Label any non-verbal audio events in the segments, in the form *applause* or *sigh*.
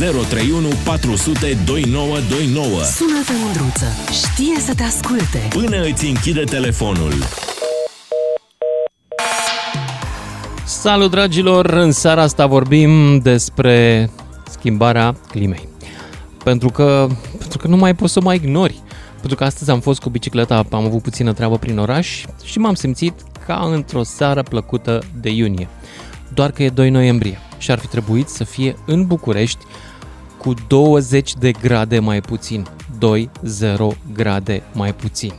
031 400 2929. Sună-te, Mândruță. Știe să te asculte. Până îți închide telefonul. Salut, dragilor! În seara asta vorbim despre schimbarea climei. Pentru că, pentru că nu mai poți să mai ignori. Pentru că astăzi am fost cu bicicleta, am avut puțină treabă prin oraș și m-am simțit ca într-o seară plăcută de iunie. Doar că e 2 noiembrie și ar fi trebuit să fie în București cu 20 de grade mai puțin. 2-0 grade mai puțin.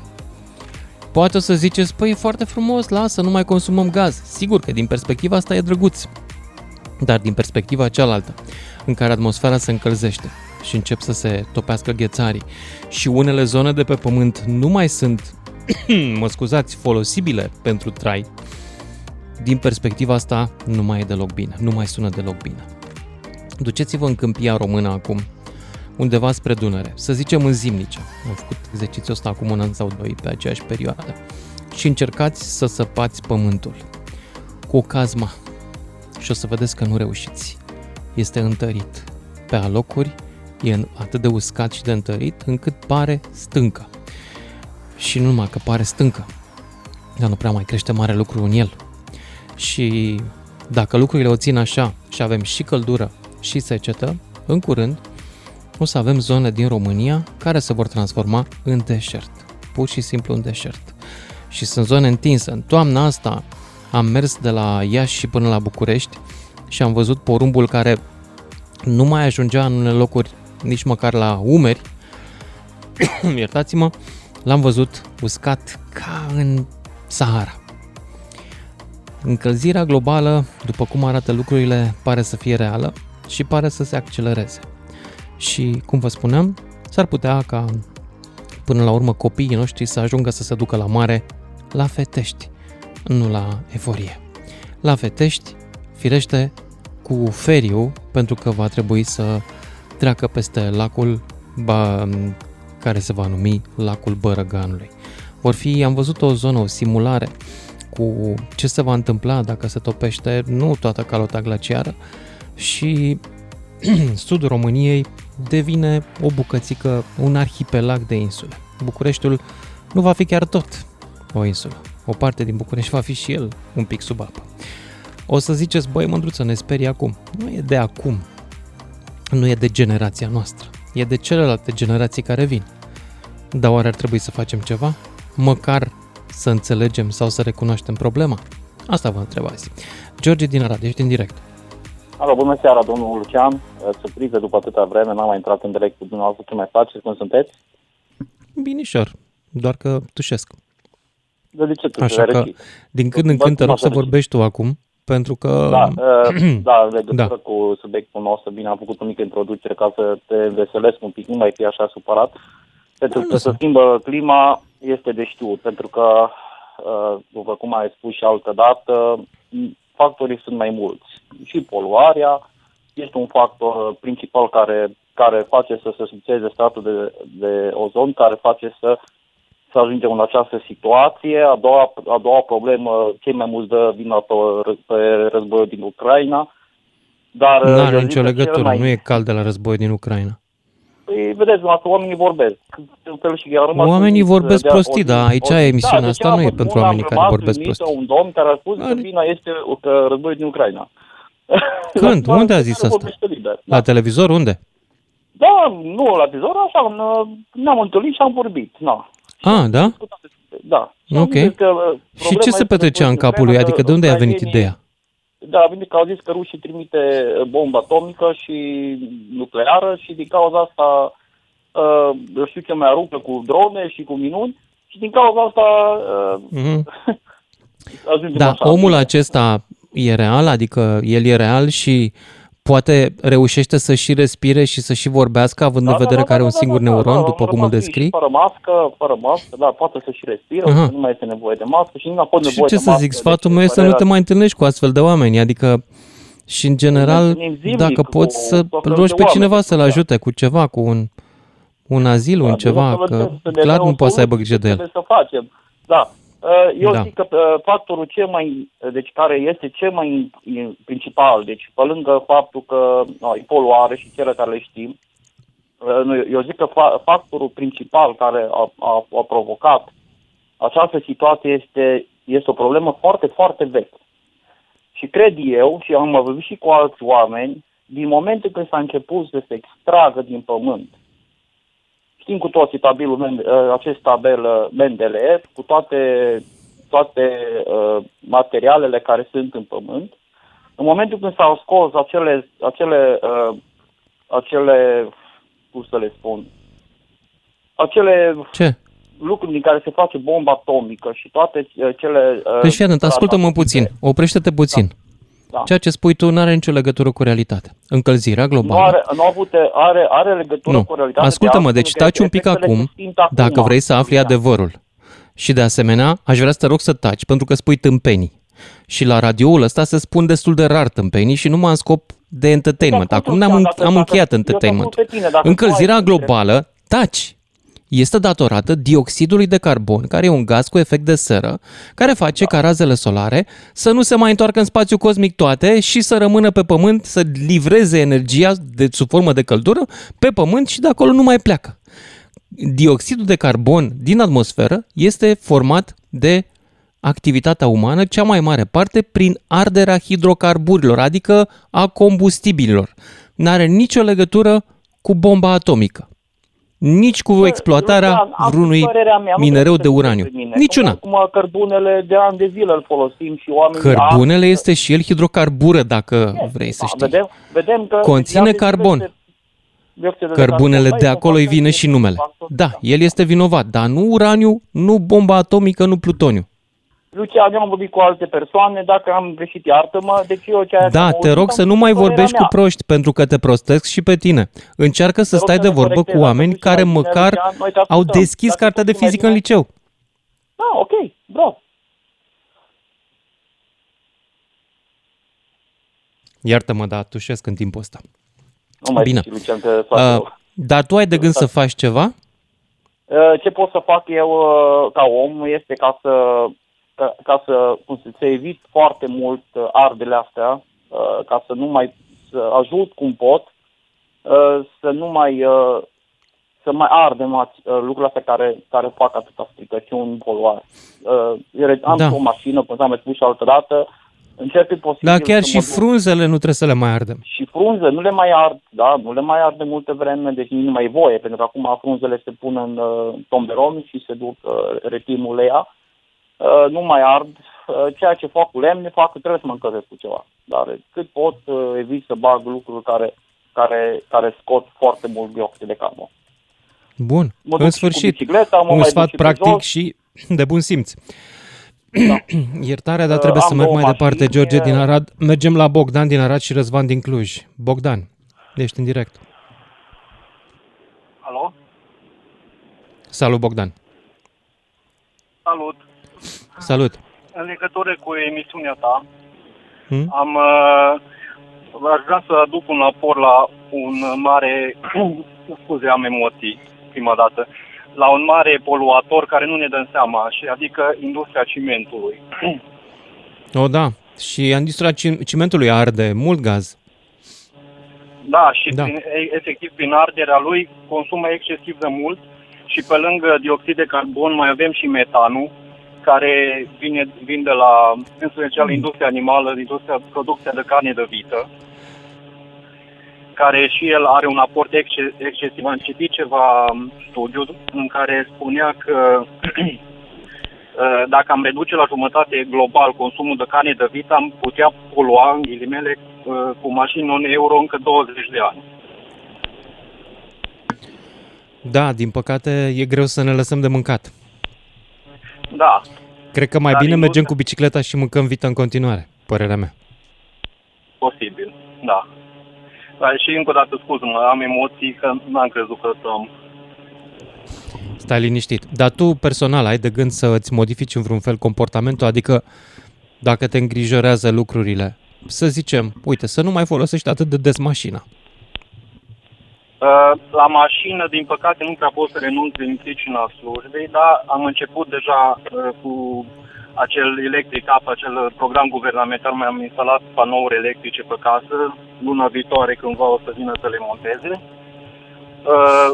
Poate o să ziceți, păi e foarte frumos, lasă, nu mai consumăm gaz. Sigur că din perspectiva asta e drăguț. Dar din perspectiva cealaltă, în care atmosfera se încălzește și încep să se topească ghețarii și unele zone de pe pământ nu mai sunt, *clears throat* mă scuzați, folosibile pentru trai, din perspectiva asta nu mai e deloc bine, nu mai sună deloc bine. Duceți-vă în câmpia română acum, undeva spre Dunăre, să zicem în Zimnice. Am făcut exercițiul ăsta acum un an sau doi pe aceeași perioadă. Și încercați să săpați pământul cu o cazma și o să vedeți că nu reușiți. Este întărit. Pe alocuri e atât de uscat și de întărit încât pare stâncă. Și nu numai că pare stâncă, dar nu prea mai crește mare lucru în el. Și dacă lucrurile o țin așa și avem și căldură și secetă, în curând o să avem zone din România care se vor transforma în deșert. Pur și simplu în deșert. Și sunt zone întinse. În toamna asta am mers de la Iași și până la București și am văzut porumbul care nu mai ajungea în unele locuri nici măcar la umeri. *coughs* Iertați-mă, l-am văzut uscat ca în Sahara. Încălzirea globală, după cum arată lucrurile, pare să fie reală și pare să se accelereze. Și, cum vă spuneam, s-ar putea ca până la urmă copiii noștri să ajungă să se ducă la mare la fetești, nu la eforie. La fetești, firește, cu feriu, pentru că va trebui să treacă peste lacul ba, care se va numi lacul Bărăganului. Vor fi, am văzut o zonă, o simulare cu ce se va întâmpla dacă se topește nu toată calota glaciară și *clears throat* sudul României devine o bucățică, un arhipelag de insule. Bucureștiul nu va fi chiar tot o insulă. O parte din București va fi și el un pic sub apă. O să ziceți, băi mândruță, ne sperie acum. Nu e de acum. Nu e de generația noastră. E de celelalte generații care vin. Dar oare ar trebui să facem ceva? Măcar să înțelegem sau să recunoaștem problema? Asta vă întrebați. George din Arad, ești în direct. Alo, bună seara, domnul Lucian. Surpriză după atâta vreme, n-am mai intrat în direct cu dumneavoastră. Ce mai faceți? Cum sunteți? Binișor, doar că tușesc. De, de ce tu Așa că, din când în când te rog să vorbești tu acum, pentru că... Da, uh, *clears throat* da în legătură da. cu subiectul nostru, bine, am făcut o mică introducere ca să te veselesc un pic, nu mai fi așa supărat. Pentru da, că să schimbă clima este de știut, pentru că, uh, după cum ai spus și altă dată, factorii sunt mai mulți. Și poluarea este un factor principal care, care face să se subțeze statul de, de ozon, care face să să ajungem în această situație. A doua, a doua problemă, cei mai mulți dă vina pe, pe războiul din Ucraina. Dar nu are nicio legătură, mai... nu e cald de la război din Ucraina. Păi, vedeți, că oamenii vorbesc. Fel și oamenii vorbesc prostii, dar aici o, emisiunea da, asta nu e pentru oamenii care vorbesc prostii. un domn care a spus că vina este că războiul din Ucraina. *laughs* Când? unde a zis asta? La da. televizor? Unde? Da, nu la televizor, așa, ne-am întâlnit și am vorbit. Na. Ah, da? Da. Ok. Că și ce se petrecea în capul lui? Adică de unde a venit ideea? Da, a venit că au zis că rușii trimite bombă atomică și nucleară și din cauza asta uh, știu ce mai aruncă cu drone și cu minuni și din cauza asta uh, *laughs* mm-hmm. Da, așa. omul acesta e real, adică el e real și poate reușește să și respire și să și vorbească, având da, în vedere da, da, că are un da, singur da, neuron, da, după cum îl descrii? Fără mască, fără mască, da, poate să și respire, uh-huh. nu mai este nevoie de mască și nu mai pot nevoie și ce de să zic, sfatul meu este să nu te mai întâlnești cu astfel de oameni, adică și în general, dacă poți să rogi pe cineva să-l ajute cu ceva, cu un, un azil, da, un ceva, că clar nu poate să aibă grijă de el. Să facem. Da, Uh, Eu Da. zic că uh, factorul cel mai, deci care este cel mai in- principal, deci pe lângă faptul că no, e poluare și cele care le știm, uh, nu, eu zic că fa- factorul principal care a, a, a provocat această situație este, este o problemă foarte, foarte veche. Și cred eu, și am văzut și cu alți oameni, din momentul când s-a început să se extragă din pământ, știm cu toții tabelul, Men- uh, acest tabel uh, Mendeleev, cu toate, toate uh, materialele care sunt în pământ, în momentul când s-au scos acele, acele, uh, acele, cum să le spun, acele Ce? lucruri din care se face bomba atomică și toate uh, cele... uh, Deci fii atent, ascultă-mă radioactive, puțin, oprește-te puțin. Da. Ceea ce spui tu nu are nicio legătură cu realitatea. Încălzirea Nu globală. are, nu a avut, are, are legătură Nu. cu realitatea. Ascultă-mă, de deci altfel, taci un pic efectele acum, se simt acum, dacă vrei să afli Da. adevărul. Și de asemenea, aș vrea să te rog să taci, pentru că spui tâmpenii. Și la radioul ăsta se spun destul de rar tâmpenii și numai în scop de entertainment. Dar Acum cum ne-am să- în- dacă- am dacă- încheiat eu te entertainment. ascult pe tine, dacă tu Încălzirea ai- globală, taci, este datorată dioxidului de carbon, care e un gaz cu efect de seră, care face ca razele solare să nu se mai întoarcă în spațiu cosmic toate și să rămână pe pământ, să livreze energia de, sub formă de căldură pe pământ și de acolo nu mai pleacă. Dioxidul de carbon din atmosferă este format de activitatea umană, cea mai mare parte prin arderea hidrocarburilor, adică a combustibililor. N-are nicio legătură cu bomba atomică. Nici cu exploatarea Lucian, am vreunui părerea mea, nu minereu trebuie de să te uraniu. pe mine. Niciuna. Cum, cum cărbunele de ani de zile îl folosim și oamenii... Cărbunele este și el hidrocarbură, dacă vrei să Da, știi. Vedem, vedem că Conține de ani de zile carbon. se- dioxidul Cărbunele carbon, de băi, acolo îi factor vine și este numele. factor, Da, el este vinovat, dar nu uraniu, nu bomba atomică, nu plutoniu. Lucian, eu am vorbit cu alte persoane, dacă am greșit, iartă-mă, deci eu ceea ce Da, am te auzit, rog am să nu spus mai părerea vorbești cu mea. proști, pentru că te prostesc și pe tine. Încearcă să Te rog stai să de mă vorbă cu corectezi, oameni dacă tu știi care mai bine, măcar Lucian, noi te au ascultăm. deschis Dacă cartea tu de știi mai fizică în bine- liceu. Da, ok, bravo. Iartă-mă, dar tușesc în timpul ăsta. Nu mai Bine. zici, Lucian, că faci Uh, rău. dar tu ai de gând să faci ceva? Uh, Ce pot să fac eu uh, ca om este ca să, ca, ca să, cum să, să evit foarte mult uh, ardele astea, uh, ca să nu mai să ajut cum pot, uh, să nu mai uh, să mai ardem ați- uh, lucrurile astea care, care fac atâta stricăciuni, poluare. Uh, eu Am Da. și o mașină, cum am mai spus și altă dată, încerc cât posibil Dar chiar să și mă duc- frunzele nu trebuie să le mai ardem. și frunze nu le mai ard, da, nu le mai ard de multe vreme, deci nu mai e voie, pentru că acum frunzele se pun în uh, tomberon și se duc uh, retimul le ia. Uh, nu mai ard, uh, ceea ce fac cu lemne, fac, trebuie să mă încălzesc cu ceva. Dar cât pot, uh, evit să bag lucruri care, care, care scot foarte mult dioxid de carbon. Bun, Mă duc în și cu sfârșit, bicicleta, mă mai un duc sfat și pe practic jos. și de bun simț. *clears throat* Da. Iertare, dar Uh, trebuie să am merg două mai departe, mașini, George din uh, Arad. Mergem la Bogdan din Arad și Răzvan din Cluj. Bogdan, ești în direct. Alo? Salut, Bogdan. Salut! Salut. În legătură cu emisiunea ta, Hmm? am, uh, aș vrea să aduc un aport la un mare, *clears throat* scuze, am emoții prima dată, la un mare poluator care nu ne dăm seama, și adică industria cimentului. O, *clears throat* da. Și industria cim- cimentului arde mult gaz. Da, și Da. da. Prin, e- efectiv prin arderea lui consumă excesiv de mult și pe lângă dioxid de carbon mai avem și metanul, care vine, vin de la, în special, industria animală, industria producția de carne de vită, care și el are un aport exce- excesiv. Am citit ceva studiu în care spunea că *clears throat* uh, dacă am reduce la jumătate global consumul de carne de vită, am putea polua, în ghilimele, uh, cu mașini non-euro încă 20 de ani. Da, din păcate e greu să ne lăsăm de mâncat. Da, Cred că mai Dar bine mergem industria- cu bicicleta și mâncăm vită în continuare, părerea mea. posibil, da. Dar și încă o dată scuză-mă, am emoții că n-am crezut că am... Stai liniștit. Dar tu personal ai de gând să îți modifici în vreun fel comportamentul? Adică dacă te îngrijorează lucrurile, să zicem, uite, să nu mai folosești atât de des mașina. Uh, la mașină, din păcate, nu prea pot să renunț din pricina slujbei, dar am început deja uh, cu acel electric up, acel program guvernamental, mai am instalat panouri electrice pe casă. Luna viitoare, cândva, o să vină să le monteze. Uh,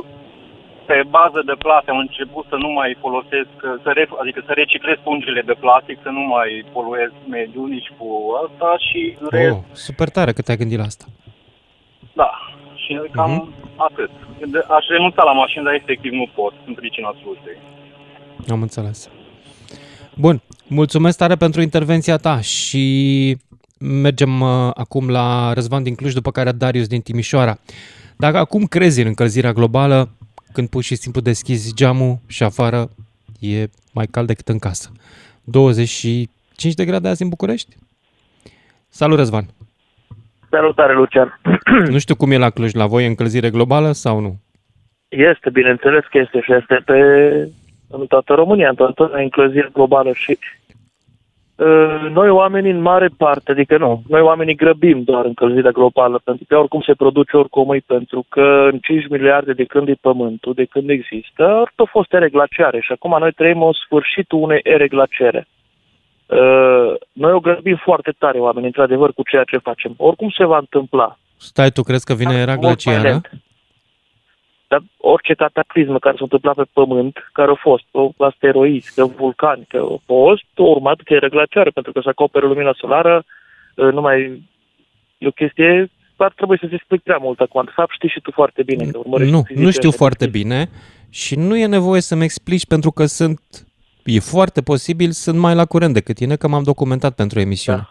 pe bază de plate am început să nu mai folosesc, să ref, adică să reciclez pungile de plastic, să nu mai poluez mediul nici cu asta și... Rest, oh, super tare că te-ai gândit la asta. Da, și cam uh-huh. atât. Aș renunța la mașină, dar efectiv nu pot, în pricina slujbei. Am înțeles. Bun, mulțumesc tare pentru intervenția ta și mergem uh, acum la Răzvan din Cluj, după care Darius din Timișoara. Dacă acum crezi în încălzirea globală, când pur și simplu deschizi geamul și afară e mai cald decât în casă. 25 de grade azi în București? Salut, Răzvan! Salutare, Lucian! *clears throat* nu știu cum e la Cluj, la voi încălzire globală sau nu? Este, bineînțeles că este și este pe în toată România, în toată încălzire globală și uh, noi oamenii în mare parte, adică nu, noi oamenii grăbim doar încălzirea globală, pentru că oricum se produce oricum e, pentru că în 5 miliarde de când e Pământul, de când există, au fost ere glaciare și acum noi trăim o sfârșitul unei ere glaciare. Uh, noi o grăbim foarte tare oamenii, într-adevăr, cu ceea ce facem. Oricum se va întâmpla. Stai, tu crezi că vine era glaciară? Dar orice cataclismă care s-a întâmplat pe Pământ, care a fost, o asteroizi, că vulcani, că a fost, a urmat că era glaciară, pentru că se acoperă lumina solară, uh, nu mai... E o chestie ar trebui să-ți explic prea mult acum. De fapt, știi și tu foarte bine că urmărești Nu, nu știu foarte bine și nu e nevoie să-mi explici pentru că sunt e foarte posibil, sunt mai la curent decât tine, că m-am documentat pentru emisiune. Da.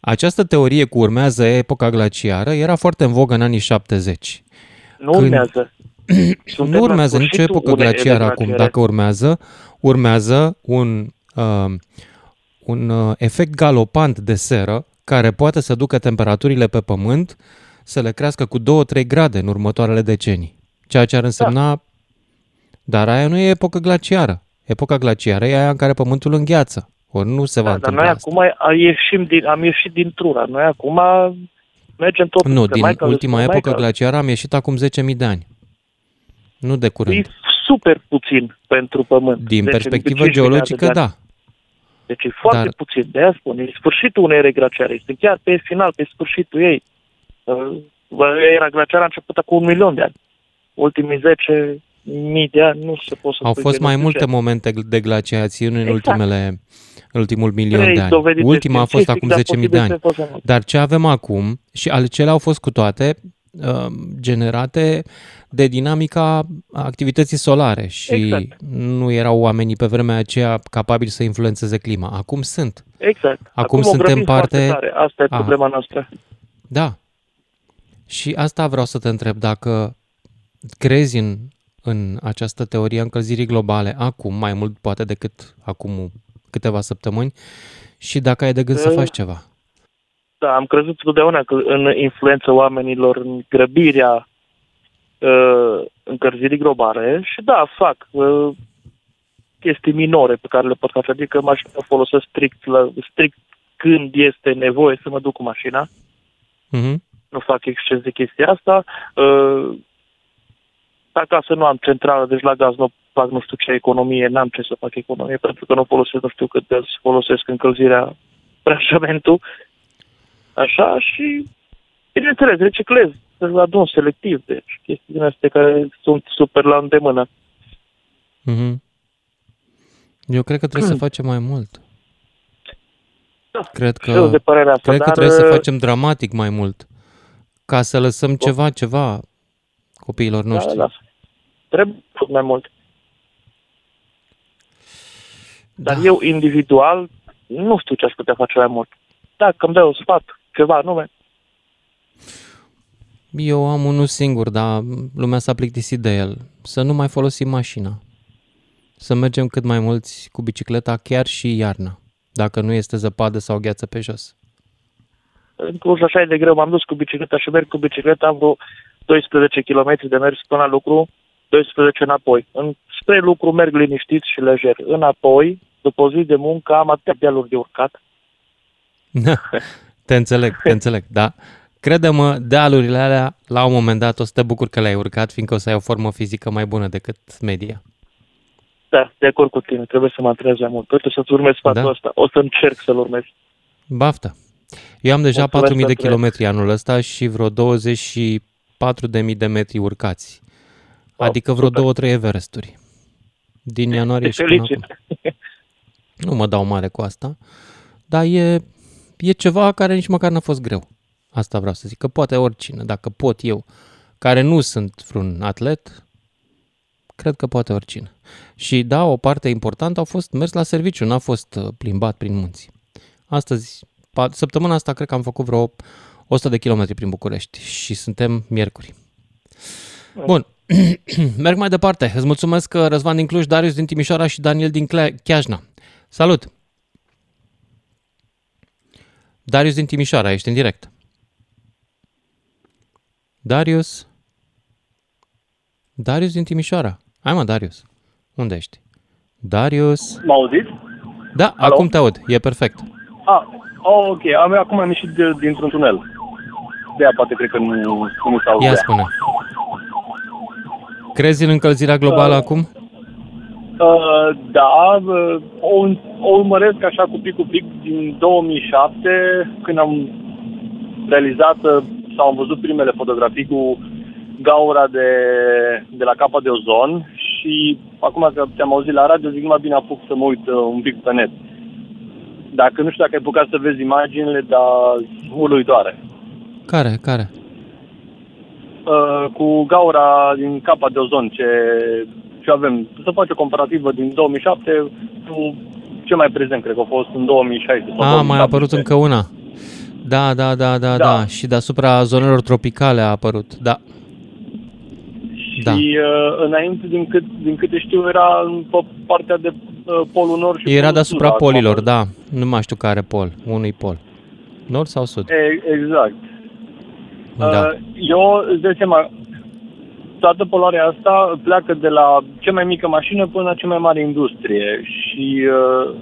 Această teorie cu urmează epoca glaciară era foarte în vogă în anii 70. Nu când... urmează. *clears throat* nu urmează nicio epocă glaciară acum. Dacă urmează, urmează un, uh, un uh, efect galopant de seră care poate să ducă temperaturile pe pământ să le crească cu 2-3 grade în următoarele decenii. Ceea ce ar însemna... Da. Dar aia nu e epocă glaciară. Epoca glaciară e aia în care pământul îngheață. Ori nu se va da, întâmpla Dar noi asta. acum ieșim din, am ieșit din trura. Noi acum mergem tot... Nu, din mai ultima epocă glaciară am ieșit acum 10.000 de ani. Nu de curând. E super puțin pentru pământ. Din perspectivă geologică, de da. Deci e foarte Dar... puțin. De aia spun, e sfârșitul unei ere glaciare. Este chiar pe final, pe sfârșitul ei. Uh, era glaciară a început acum un milion de ani. Ultimii 10 mii de ani nu se pot să Au fost mai multe momente de glaciații în exact. ultimele în ultimul milion Trei de ani. Ultima a fost acum 10.000 de ani. Dar ce avem acum, și cele au fost cu toate, uh, generate de dinamica activității solare și exact. nu erau oamenii pe vremea aceea capabili să influențeze clima. Acum sunt. Exact. Acum, acum suntem parte... Tare. Asta e problema a. noastră. Da. Și asta vreau să te întreb, dacă crezi în în această teorie a încălzirii globale acum, mai mult poate decât acum câteva săptămâni, și dacă ai de gând să faci ceva. Da, am crezut totdeauna că în influența oamenilor, în grăbirea uh, încălzirii globale și da, fac uh, chestii minore pe care le pot face, adică mașina o folosesc strict, la, strict când este nevoie să mă duc cu mașina. Uh-huh. Nu fac exces de chestia asta. Uh, acasă nu am centrală, deci la gaz nu fac nu știu ce economie, n-am ce să fac economie, pentru că nu folosesc nu știu cât de folosesc încălzirea preașamentul. Așa și, bineînțeles, reciclez, să adun selectiv, deci chestii din astea care sunt super la îndemână. Mm-hmm. Eu cred că trebuie să *clears throat* facem mai mult. Da, cred că, de părerea asta, cred dar... că trebuie să facem dramatic mai mult ca să lăsăm ceva, ceva copiilor da, noștri. Da, da. Trebuie făcut mai mult. Dar da. eu, individual, nu știu ce aș putea face mai mult. Dacă îmi dai un sfat, ceva nume. Eu am unul singur, dar lumea s-a plictisit de el. Să nu mai folosim mașina. Să mergem cât mai mulți cu bicicleta, chiar și iarna, dacă nu este zăpadă sau gheață pe jos. În Cluj așa e de greu, m-am dus cu bicicleta și merg cu bicicleta, am vreo 12 km de mers până la lucru, 12 înapoi. În, spre lucru merg liniștit și lejer. Înapoi, după o zi de muncă, am atâtea dealuri de urcat. te înțeleg, te înțeleg, da. Crede-mă, dealurile alea, la un moment dat, o să te bucur că le-ai urcat, fiindcă o să ai o formă fizică mai bună decât media. Da, de acord cu tine. Trebuie să mă antrenez mai mult. Trebuie să-ți urmez sfatul Da. ăsta. O să încerc să-l urmez. Baftă! Eu am deja Mulțumesc 4.000 de pentru kilometri anul ăsta și vreo 24.000 de metri urcați. Wow, Adică vreo super. două, trei Everesturi. Din ianuarie Te și până felicit. acum. Nu mă dau mare cu asta, dar e, e ceva care nici măcar n-a fost greu. Asta vreau să zic, că poate oricine, dacă pot eu, care nu sunt vreun atlet, cred că poate oricine. Și da, o parte importantă au fost mers la serviciu, n-a fost uh, plimbat prin munți. Astăzi, pa- săptămâna asta, cred că am făcut vreo 100 de kilometri prin București și suntem miercuri. Bun, *clears throat* merg mai departe. Îți mulțumesc, uh, Răzvan din Cluj, Darius din Timișoara și Daniel din Cle- Chiajna. Salut! Darius din Timișoara, ești în direct. Darius? Darius din Timișoara. Hai mă, Darius. Unde ești? Darius? M auziți? Da, Alo? acum te aud. E perfect. Ah, oh, ok. Am, acum am ieșit de, dintr-un tunel. De aia poate cred că nu, nu s-au Ia spune. Crezi în încălzirea globală Uh, acum? Uh, da, uh, o, o urmăresc așa cu pic cu pic din 2007, când am realizat uh, sau am văzut primele fotografii cu gaura de, de la capa de ozon și acum că te-am auzit la radio, zic mai bine apuc să mă uit uh, un pic pe net. Dacă nu știu dacă ai apucat să vezi imaginile, dar uluitoare. Care, care? Uh, cu gaura din capa de ozon ce, ce avem. Să faci o comparativă din 2007 cu ce mai prezent, cred că a fost în 2016. sau A, mai a 2017. apărut încă una. Da, da, da, da, da. Da. Și deasupra zonelor tropicale a apărut. Da. Da. Și uh, înainte, din, cât, din câte știu, era în- pe partea de uh, polul nord și Era polul deasupra sud, acum. polilor, da. Nu mai știu care pol. Unui pol. Nord sau sud? E, exact. Da. Uh, eu îți dai seama, toată poluarea asta pleacă de la cea mai mică mașină până la cea mai mare industrie și, uh,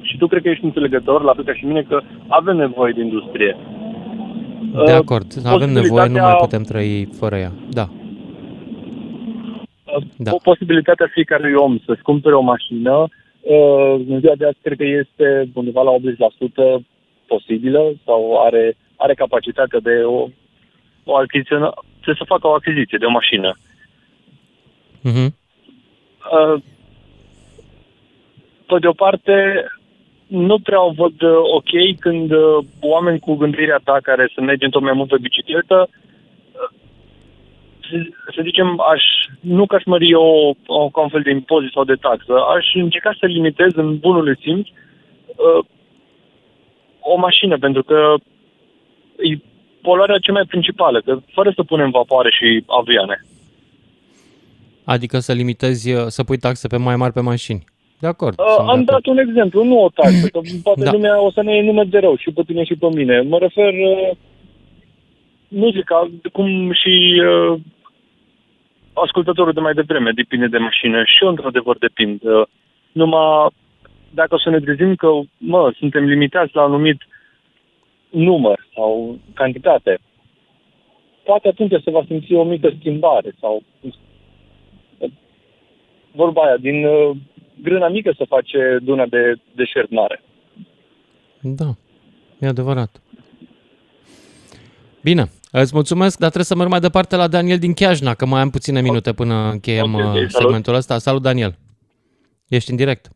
și tu cred că ești înțelegător, la fel ca și mine, că avem nevoie de industrie. De Uh, acord. Avem nevoie, nu mai posibilitatea- putem trăi fără ea. Da. Da. Da. O posibilitatea fiecărui om să-și cumpere o mașină, uh, în ziua de azi cred că este undeva la 80% posibilă sau are, are capacitatea de o, o achiziționă, să se facă o achiziție de o mașină. Mhm. Uh, Pe de o parte, nu prea o văd uh, ok când uh, oameni cu gândirea ta care să merge tot mai mult pe bicicletă, uh, să, să zicem, aș, nu că aș mări o, o, ca un fel de impozit sau de taxă, aș încerca să limitez în bunul de simț uh, o mașină, pentru că e poluarea cea mai principală, că fără să punem vapoare și avioane. Adică să limitezi, să pui taxe pe mai mari pe mașini. De acord. Uh, sunt de am acord. dat un exemplu, nu o taxă, că *clears throat* poate Da. da. lumea o să ne iei nume de rău și pe tine și pe mine. Mă refer, uh, nu zic, ca, cum și uh, ascultătorul de mai devreme, depinde de mașină și eu într-adevăr depind. Uh, numai dacă o să ne trezim că, mă, suntem limitați la un anumit număr sau cantitate, poate atunci se va simți o mică schimbare sau vorba aia, din uh, grâna mică să face duna de deșert mare. Da, e adevărat. Bine, îți mulțumesc, dar trebuie să merg mai departe la Daniel din Chiajna, că mai am puține minute până încheiem Ok, ok, uh, salut. segmentul ăsta. Salut, Daniel. Ești în direct.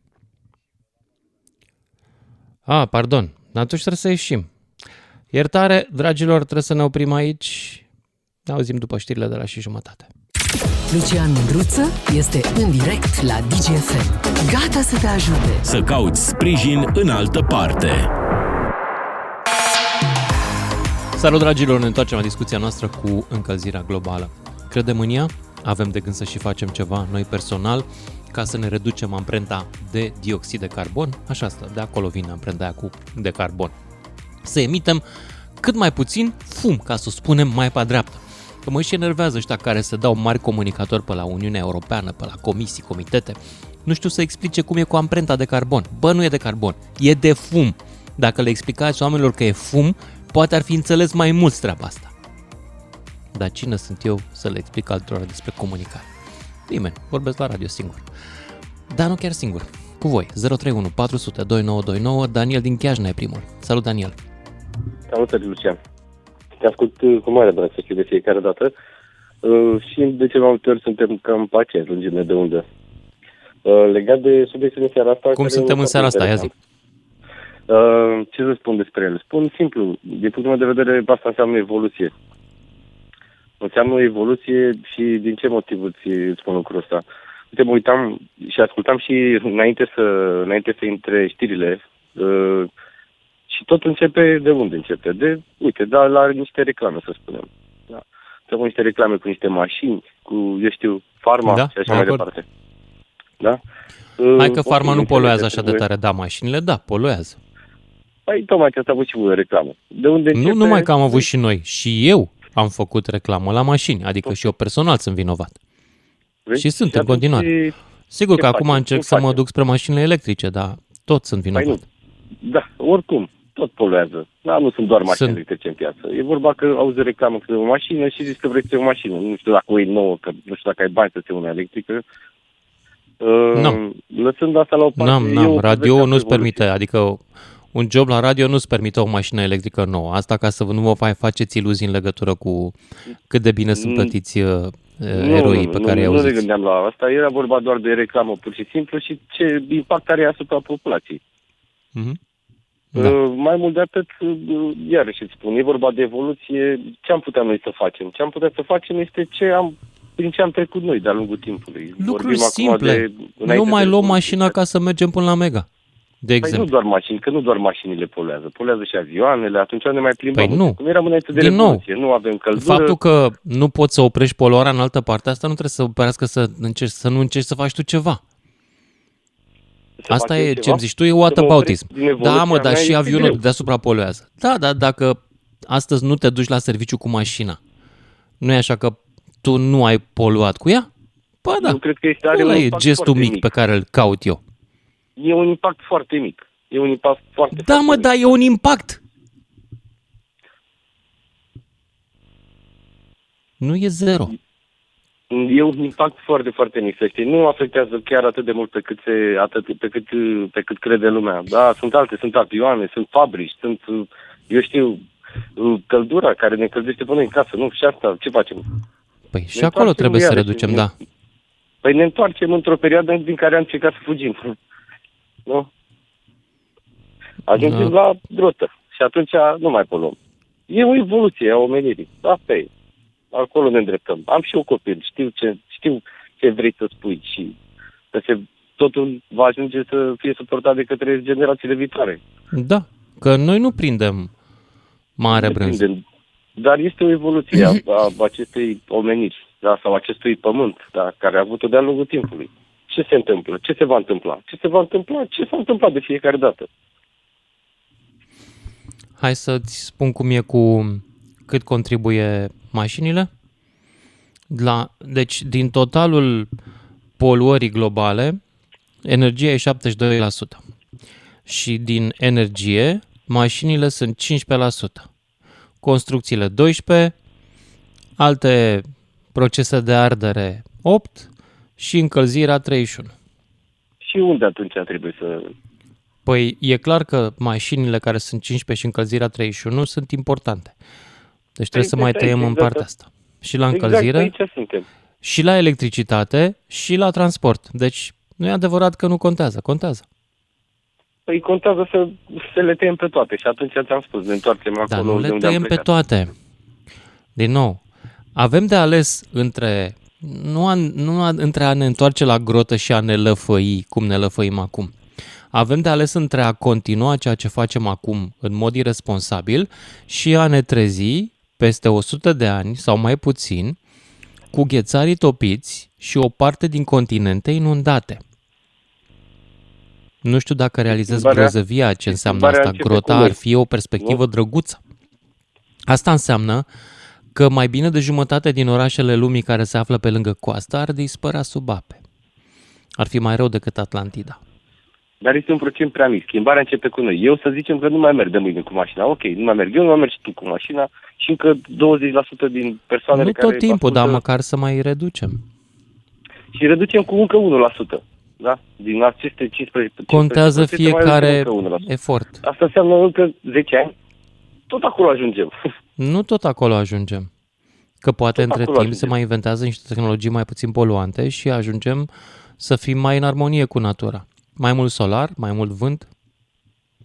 Ah, pardon, atunci trebuie să ieșim. Iertare, dragilor, trebuie să ne oprim aici. Ne auzim după știrile de la și jumătate. Lucian Mândruță este în direct la DGFM. Gata să te ajute. Să cauți sprijin în altă parte. Salut, dragilor! Ne întoarcem la discuția noastră cu încălzirea globală. Credem în ea? Avem de gând să și facem ceva noi personal ca să ne reducem amprenta de dioxid de carbon? Așa asta, de acolo vine amprenta aia cu de carbon. Să emitem cât mai puțin fum, ca să o spunem mai pe dreapta. Că mă și enervează ăștia care se dau mari comunicatori pe la Uniunea Europeană, pe la comisii, comitete. Nu știu să explice cum e cu amprenta de carbon. Bă, nu e de carbon, e de fum. Dacă le explicați oamenilor că e fum, poate ar fi înțeles mai mult treaba asta. Dar cine sunt eu să le explic altora despre comunicare? Nimeni, vorbesc la radio singur. Dar nu chiar singur, cu voi, 031 400 2929, Daniel din Chiajna e primul. Salut, Daniel! Salut, Lucian! Te ascult uh, cu mare drag să știu de fiecare dată uh, și de ce mai multe ori suntem cam pacienți lungime de undă. Uh, legat de subiectul din seara asta... Cum suntem în seara asta? Ia zi. Uh, ce să spun despre el? Spun simplu, din punctul meu de vedere, asta înseamnă evoluție. Înseamnă evoluție și din ce motiv îți spun lucrul ăsta? Uite, mă uitam și ascultam și înainte să, înainte să intre știrile uh, și tot începe de unde începe? De, uite, da, la niște reclame, să spunem. Da. Să niște reclame cu niște mașini, cu, eu știu, farma da, și așa mai departe. Da? Hai că farma nu poluează așa de tare. Da, mașinile, da, poluează. Păi tocmai ce ați avut și voi reclamă. De unde începe... Nu numai că am avut și noi, și eu am făcut reclamă la mașini, adică și eu personal sunt vinovat. Vrei? Și sunt și în continuare. Sigur că acum încerc să mă duc spre mașinile electrice, dar tot sunt vinovat. Păi nu. Da, oricum, tot poluează. Da, nu sunt doar mașini sunt... electrice în piață. E vorba că auzi reclamă că o mașină și zici că vrei să o mașină. Nu știu dacă o iei nouă, că nu știu dacă ai bani să ți una electrică. Nu. No. Lăsând asta la o parte... Nu, nu, radio nu-ți permite, adică un job la radio nu-ți permite o mașină electrică nouă. Asta ca să nu vă mai faceți iluzii în legătură cu cât de bine sunt mm. plătiți uh, nu, eroii pe nu, care i-au Nu ne gândeam la asta, era vorba doar de reclamă pur și simplu și ce impact are asupra populației. Mm-hmm. Da. Uh, mai mult de atât, uh, iarăși îți spun, e vorba de evoluție, ce am putea noi să facem? Ce am putea să facem este ce am, prin ce am trecut noi de-a lungul timpului. Lucruri simple. De, nu mai luăm mașina ca să mergem până la Mega. De exemplu. Păi nu doar mașini, că nu doar mașinile poluează, poluează și avioanele, atunci ne mai plimbăm. Păi nu. Cum eram înainte de Din nou, nu avem căldură. Faptul că nu poți să oprești poluarea în altă parte, asta nu trebuie să oprească să, încerci, să nu încerci să faci tu ceva. Să Asta e ce zici tu, e whataboutism. Da, mă, dar și avionul deasupra poluează. Da, dar dacă astăzi nu te duci la serviciu cu mașina, nu e așa că tu nu ai poluat cu ea? Păi da, nu, cred că este, are e gestul mic, mic pe care îl caut eu. E un impact foarte mic. E un impact foarte Da, foarte mă, mic. dar e un impact. Nu e zero. E un impact foarte, foarte mic, să știi. Nu afectează chiar atât de mult pe cât, se, atât, pe cât, pe cât crede lumea. Da, sunt alte, sunt avioane, sunt fabrici, sunt, eu știu, căldura care ne încălzește până în casă. Nu, și asta, ce facem? Păi ne și acolo trebuie să reducem, ne, da. Păi ne întoarcem într-o perioadă din care am încercat să fugim. *laughs* Nu? Ajungem da. la grotă și atunci nu mai poluăm. E o evoluție a omenirii. Asta e acolo ne îndreptăm. Am și eu copil, știu ce, știu ce vrei să spui și că se, totul va ajunge să fie suportat de către generațiile viitoare. Da, că noi nu prindem mare brânză. Dar este o evoluție a, a acestei omeniri da, sau acestui pământ da, care a avut-o de-a lungul timpului. Ce se întâmplă? Ce se va întâmpla? Ce se va întâmpla? Ce s-a întâmplat de fiecare dată? Hai să-ți spun cum e cu cât contribuie mașinile. La, deci, din totalul poluării globale, energia e 72%. Și din energie, mașinile sunt 15%. Construcțiile 12%, alte procese de ardere 8% și încălzirea 31%. Și unde atunci trebuie să Păi e clar că mașinile care sunt 15 și încălzirea 31 sunt importante. Deci trebuie păi, să mai tăiem exact. în partea asta. Și la exact, încălzire, exact, suntem. și la electricitate, și la transport. Deci nu e adevărat că nu contează, contează. Păi contează să, să le tăiem pe toate și atunci ți-am spus, ne întoarcem acolo Dar nu le tăiem pe toate. Din nou, avem de ales între nu, a, nu a, între a ne întoarce la grotă și a ne lăfăi, cum ne lăfăim acum. Avem de ales între a continua ceea ce facem acum în mod irresponsabil și a ne trezi peste 100 de ani sau mai puțin, cu ghețarii topiți și o parte din continente inundate. Nu știu dacă realizez grozăvia ce înseamnă asta. Grota ar fi o perspectivă drăguță. Asta înseamnă că mai bine de jumătate din orașele lumii care se află pe lângă coastă ar dispărea sub ape. Ar fi mai rău decât Atlantida. dar este un procent prea mic. Schimbarea începe cu noi. Eu să zicem că nu mai merg de mâine cu mașina. Ok, nu mai merg eu, nu mai mergi tu cu mașina și încă 20% din persoanele Nu care... tot timpul, dar ascultă- măcar să mai reducem. Și reducem cu încă 1%. Da? Din aceste 15... Contează 15% mai reducem fiecare încă 1%. efort. Asta înseamnă încă 10 ani. Tot acolo ajungem. *laughs* Nu tot acolo ajungem. Că poate Tot între acolo timp se ajungem. mai inventează niște tehnologii mai puțin poluante și ajungem să fim mai în armonie cu natura. Mai mult solar, mai mult vânt.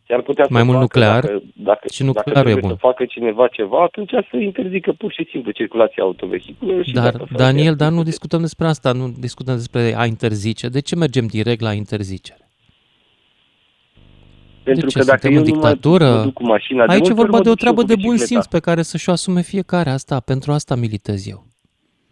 Și ar putea să Mai mult facă, nuclear Dacă, dacă, și nuclearul dacă e trebuie bun. să facă cineva ceva, atunci să interzică pur și simplu circulația autovehiculelor. și Dar, gata, fără Daniel, de- dar nu discutăm despre asta, nu discutăm despre a interzice. De ce mergem direct la interzicere? Pentru de ce? că dacă Suntem eu în nu mai dictatură? mă duc cu mașina, de Aici e multe ori vorba mă de o duc și eu treabă cu de bun bicicleta. simț pe care să-și o asume fiecare. Asta, pentru asta militez eu.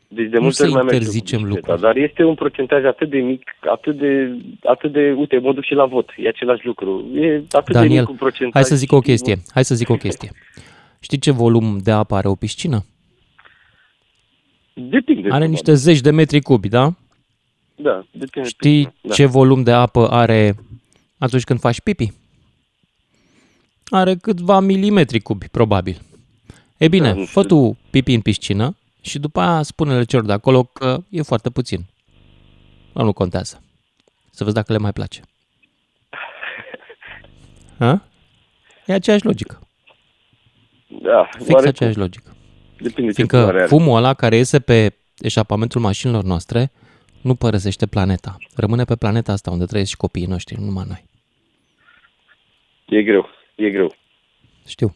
Deci de Nu multe să ori mai merg și eu cu interzicem bicicleta, lucruri. Dar este un procentaj atât de mic, atât de, atât de, uite, mă duc și la vot, e același lucru. E atât de Daniel, mic un procentaj. hai să zic o și- chestie. Hai să zic o chestie. Știi ce volum de apă are o piscină? Depinde. Are probabil. niște zeci de metri cubi, da? Da, depinde. Știi da. ce volum de apă are atunci când faci pipi? Are câțiva milimetri cubi, probabil. E bine, Da, nu fă știu. tu pipi în piscină și după aia spune-le celor de acolo că e foarte puțin. Nu, nu contează. Să vezi dacă le mai place. *laughs* Ha? E aceeași logică. Da, Fix oarecum. aceeași logică. Depinde ce Fiindcă culoare are. fumul ăla care iese pe eșapamentul mașinilor noastre nu părăsește planeta. Rămâne pe planeta asta unde trăiesc și copiii noștri, nu numai noi. E greu, e greu. Știu.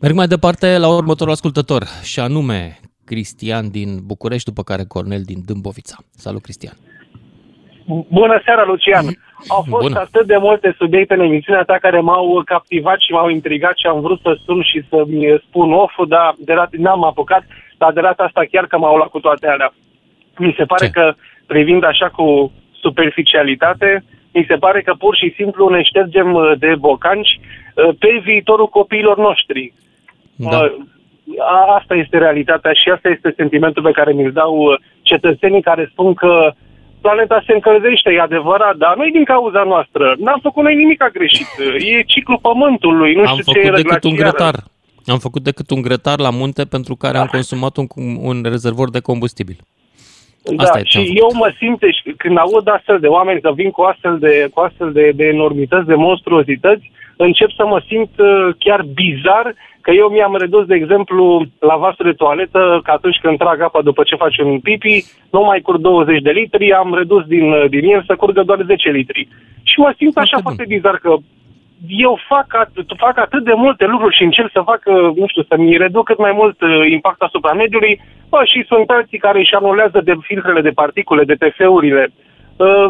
Merg mai departe la următorul ascultător și anume Cristian din București, după care Cornel din Dâmbovița. Salut, Cristian! Bună seara, Lucian! Au fost Bună. atât de multe subiecte în emisiunea ta care m-au captivat și m-au intrigat și am vrut să sun și să-mi spun off dar de data, n-am apucat, dar de data asta chiar că m-au luat cu toate alea. Mi se pare Ce? că, privind așa cu superficialitate, mi se pare că pur și simplu ne ștergem uh, de bocanci uh, pe viitorul copiilor noștri. Da. Uh, a- Asta este realitatea și asta este sentimentul pe care mi-l dau uh, cetățenii care spun că planeta se încălzește, e adevărat, dar nu e din cauza noastră. N-am făcut noi nimic greșit. E ciclul pământului, nu Am știu ce făcut e decât un glaciară. grătar. Am făcut decât un grătar la munte pentru care am consumat un, un rezervor de combustibil. Da, Asta e ce am și făcut. eu mă simt, deci, când aud astfel de oameni că vin cu astfel de, cu astfel de, de enormități, de monstruozități, încep să mă simt uh, chiar bizar că eu mi-am redus, de exemplu, la vasul de toaletă, că atunci când trag apa după ce faci un pipi, nu mai curg 20 de litri, am redus din, uh, din el să curgă doar 10 litri. Și mă simt așa Foarte foarte bizar că eu fac, at- fac atât de multe lucruri și încerc să fac, uh, nu știu, să-mi reduc cât mai mult uh, impact asupra mediului, bă, și sunt alții care își anulează de filtrele de particule, de TF-urile, uh,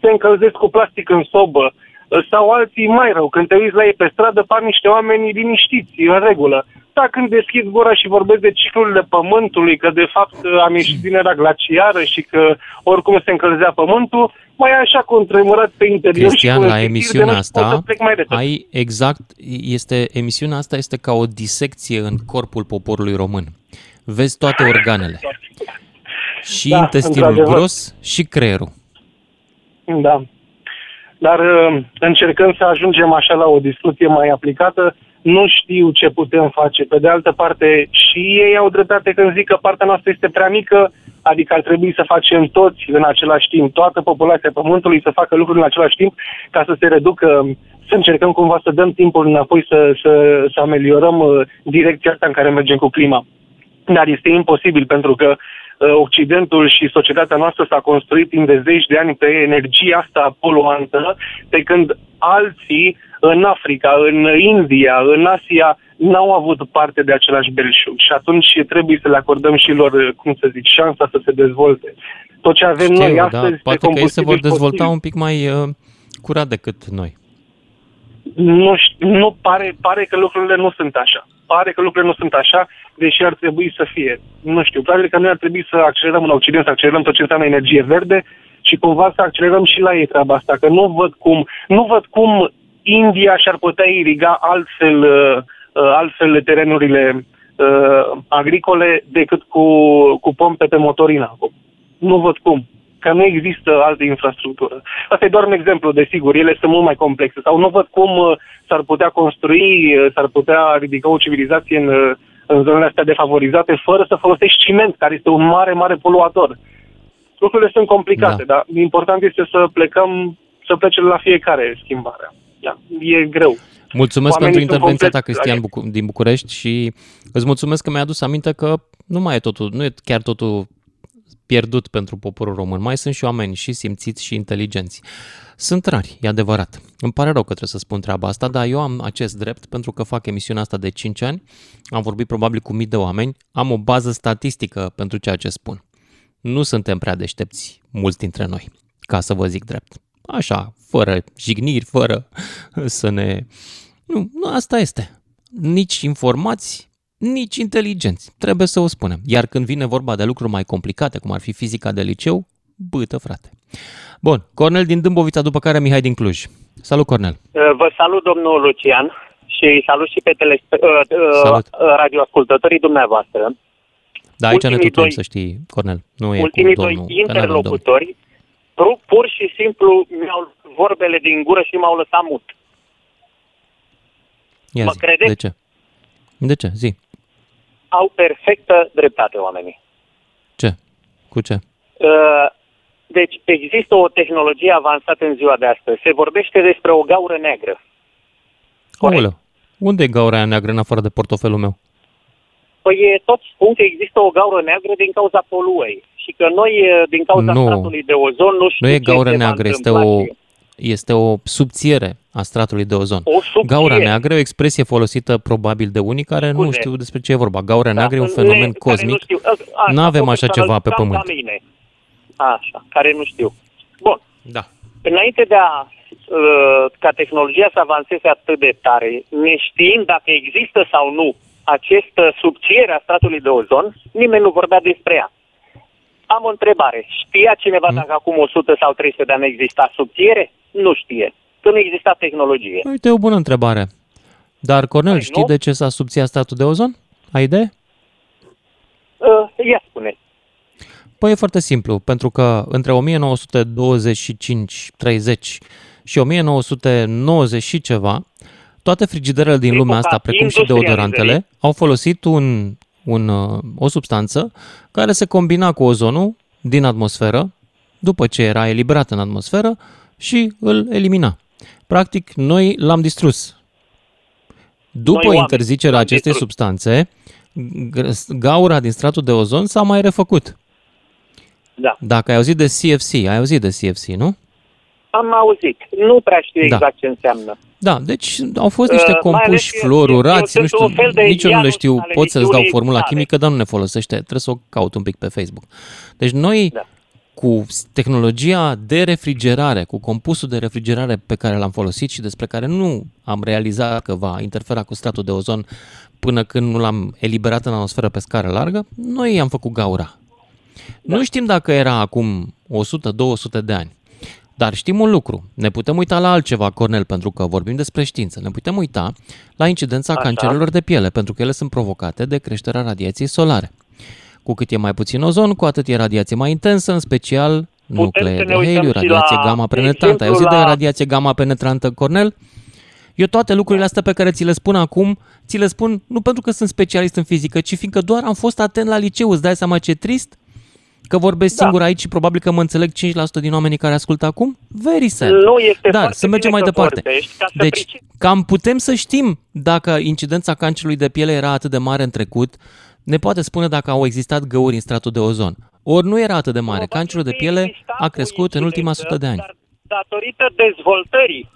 se încălzesc cu plastic în sobă, uh, sau alții mai rău, când te uiți la ei pe stradă, par niște oameni liniștiți, în regulă. Dar când deschid gura și vorbesc de ciclurile pământului, că de fapt uh, am ieșit din era glaciară și că oricum se încălzea pământul, mai e așa cu tremurat pe interior Cristian, și cu la efectiv de emisiunea nu pot să asta plec mai repede. ai exact, este, emisiunea asta este ca o disecție în corpul poporului român. Vezi toate organele. Și Da, intestinul într-adevăr. gros și creierul. Da. Dar uh, încercând să ajungem așa la o discuție mai aplicată, nu știu ce putem face. Pe de altă parte, și ei au dreptate când zic că partea noastră este prea mică, adică ar trebui să facem toți în același timp, toată populația Pământului să facă lucruri în același timp ca să se reducă, să încercăm cumva să dăm timpul înapoi să, să, să ameliorăm uh, direcția asta în care mergem cu clima. Dar este imposibil pentru că uh, Occidentul și societatea noastră s-a construit timp de zeci de ani pe energia asta poluantă, pe când alții în Africa, în India, în Asia, n-au avut parte de același belșug și atunci trebuie să le acordăm și lor, uh, cum să zic, șansa să se dezvolte. Tot ce avem noi Știu, astăzi da, este poate că ei se vor combustibil dezvolta fosil. un pic mai uh, curat decât noi. nu, știu, nu pare, pare că lucrurile nu sunt așa. Pare că lucrurile nu sunt așa, deși ar trebui să fie. Nu știu, probabil că noi ar trebui să accelerăm în Occident, să accelerăm tot ce înseamnă energie verde și cumva să accelerăm și la ei treaba asta, că nu văd cum, nu văd cum India și-ar putea iriga altfel, uh, uh, altfel terenurile uh, agricole decât cu, cu pompe pe motorină. Nu văd cum. că nu există altă infrastructură. Asta e doar un exemplu, desigur, ele sunt mult mai complexe sau nu văd cum uh, s-ar putea construi, uh, s-ar putea ridica o civilizație în, uh, în zonele astea defavorizate fără să folosești ciment, care este un mare, mare poluator. Lucrurile sunt complicate, da. dar important este să plecăm, să plece la fiecare schimbare. Da, e greu. Mulțumesc Oamenii pentru sunt intervenția ta, complet- Cristian Bucu- din București și îți mulțumesc că mi-ai adus aminte că nu mai e totul, nu e chiar totul pierdut pentru poporul român. Mai sunt și oameni și simțiți și inteligenți. Sunt rari, e adevărat. Îmi pare rău că trebuie să spun treaba asta, dar eu am acest drept pentru că fac emisiunea asta de 5 ani, am vorbit probabil cu mii de oameni, am o bază statistică pentru ceea ce spun. Nu suntem prea deștepți, mulți dintre noi, ca să vă zic drept. Așa, fără jigniri, fără să ne... Nu, nu asta este. Nici informați, nici inteligenți, trebuie să o spunem. Iar când vine vorba de lucruri mai complicate, cum ar fi fizica de liceu, bâtă, frate. Bun, Cornel din Dâmbovița, după care Mihai din Cluj. Salut, Cornel! Uh, Vă salut, domnul Lucian, și salut și pe tele, uh, uh, Salut. radioascultătorii dumneavoastră. Da, aici ne Ultimii tutuim, doi- să știi, Cornel. Nu e Ultimii cu doi domnul, că n-avem domn. interlocutori pur, pur și simplu mi-au luat vorbele din gură și m-au lăsat mut. Ia Mă zi, credeți? De ce? De ce? Zi. Au perfectă dreptate oamenii. Ce? Cu ce? Uh, Deci există o tehnologie avansată în ziua de astăzi. Se vorbește despre o gaură neagră. Aoleu, unde e gaura aia neagră în afară de portofelul meu? Păi e, toți spun că există o gaură neagră din cauza poluării și că noi, e, din cauza Nu. stratului de ozon, nu știu Nu e ce gaură se va neagră, este întâmpla o, și- este o subțiere a stratului de ozon. O subțiere. Gaura neagră e o expresie folosită probabil de unii care nu Scuze. știu despre ce e vorba. Gaura neagră e un ne- fenomen care nu cosmic. știu. A- așa, Nu avem așa profesional, ceva pe cam pământ. Ca mine. Așa, care nu știu. Bun. Da. Înainte de a uh, ca tehnologia să avanseze atât de tare, neștiind dacă există sau nu această subțiere a stratului de ozon, nimeni nu vorbea despre ea. Am o întrebare. Știa cineva Mm. dacă acum 100 sau 300 de ani exista subțiere? Nu știe. Că nu exista tehnologie. Uite, e o bună întrebare. Dar, Cornel, Păi, știi nu? de ce s-a subțiat statul de ozon? Ai idee? Uh, ia spune. Păi e foarte simplu, pentru că între 1925-30 și 1990 și ceva, toate frigiderele din lumea asta, precum și deodorantele, au folosit un, un, uh, o substanță care se combina cu ozonul din atmosferă, după ce era eliberat în atmosferă, și îl elimina. Practic, noi l-am distrus. După Noi, oameni, interzicerea l-am acestei distrus. substanțe, g- gaura din stratul de ozon s-a mai refăcut. Da. Dacă ai auzit de CFC, ai auzit de CFC, nu? Am auzit. Nu prea știu Da. exact ce înseamnă. Da, deci au fost niște Uh, mai ales compuși eu- fluorurați, eu nu sunt un știu, fel de nici eu nu le Ianus știu, al pot să-ți dau emisiunii formula tale. chimică, dar nu ne folosește, trebuie să o caut un pic pe Facebook. Deci noi, Da. cu tehnologia de refrigerare, cu compusul de refrigerare pe care l-am folosit și despre care nu am realizat că va interfera cu stratul de ozon până când nu l-am eliberat în atmosferă pe scară largă, noi am făcut gaura. Da. Nu știm dacă era acum 100-200 de ani. Dar știm un lucru, ne putem uita la altceva, Cornel, pentru că vorbim despre știință. Ne putem uita la incidența Așa. cancerelor de piele, pentru că ele sunt provocate de creșterea radiației solare. Cu cât e mai puțin ozon, cu atât e radiație mai intensă, în special nuclee să de ne uităm heliu, și radiație la, gamma de penetrantă. Ai exemplu, auzit de la- radiație gamma penetrantă, Cornel? Eu toate lucrurile astea pe care ți le spun acum, ți le spun nu pentru că sunt specialist în fizică, ci fiindcă doar am fost atent la liceu. Îți dai seama ce trist? Că vorbesc Da. singur aici și probabil că mă înțeleg 5% din oamenii care ascultă acum? Very sad. Nu este Dar foarte să mergem mai bine că departe. vorbești, ca să Deci, pricepi. cam putem să știm dacă incidența cancerului de piele era atât de mare în trecut, ne poate spune dacă au existat găuri în stratul de ozon. Ori nu era atât de mare. Probabil Cancerul de că piele exista a o crescut în ultima incidență, sută de ani. Dar datorită dezvoltării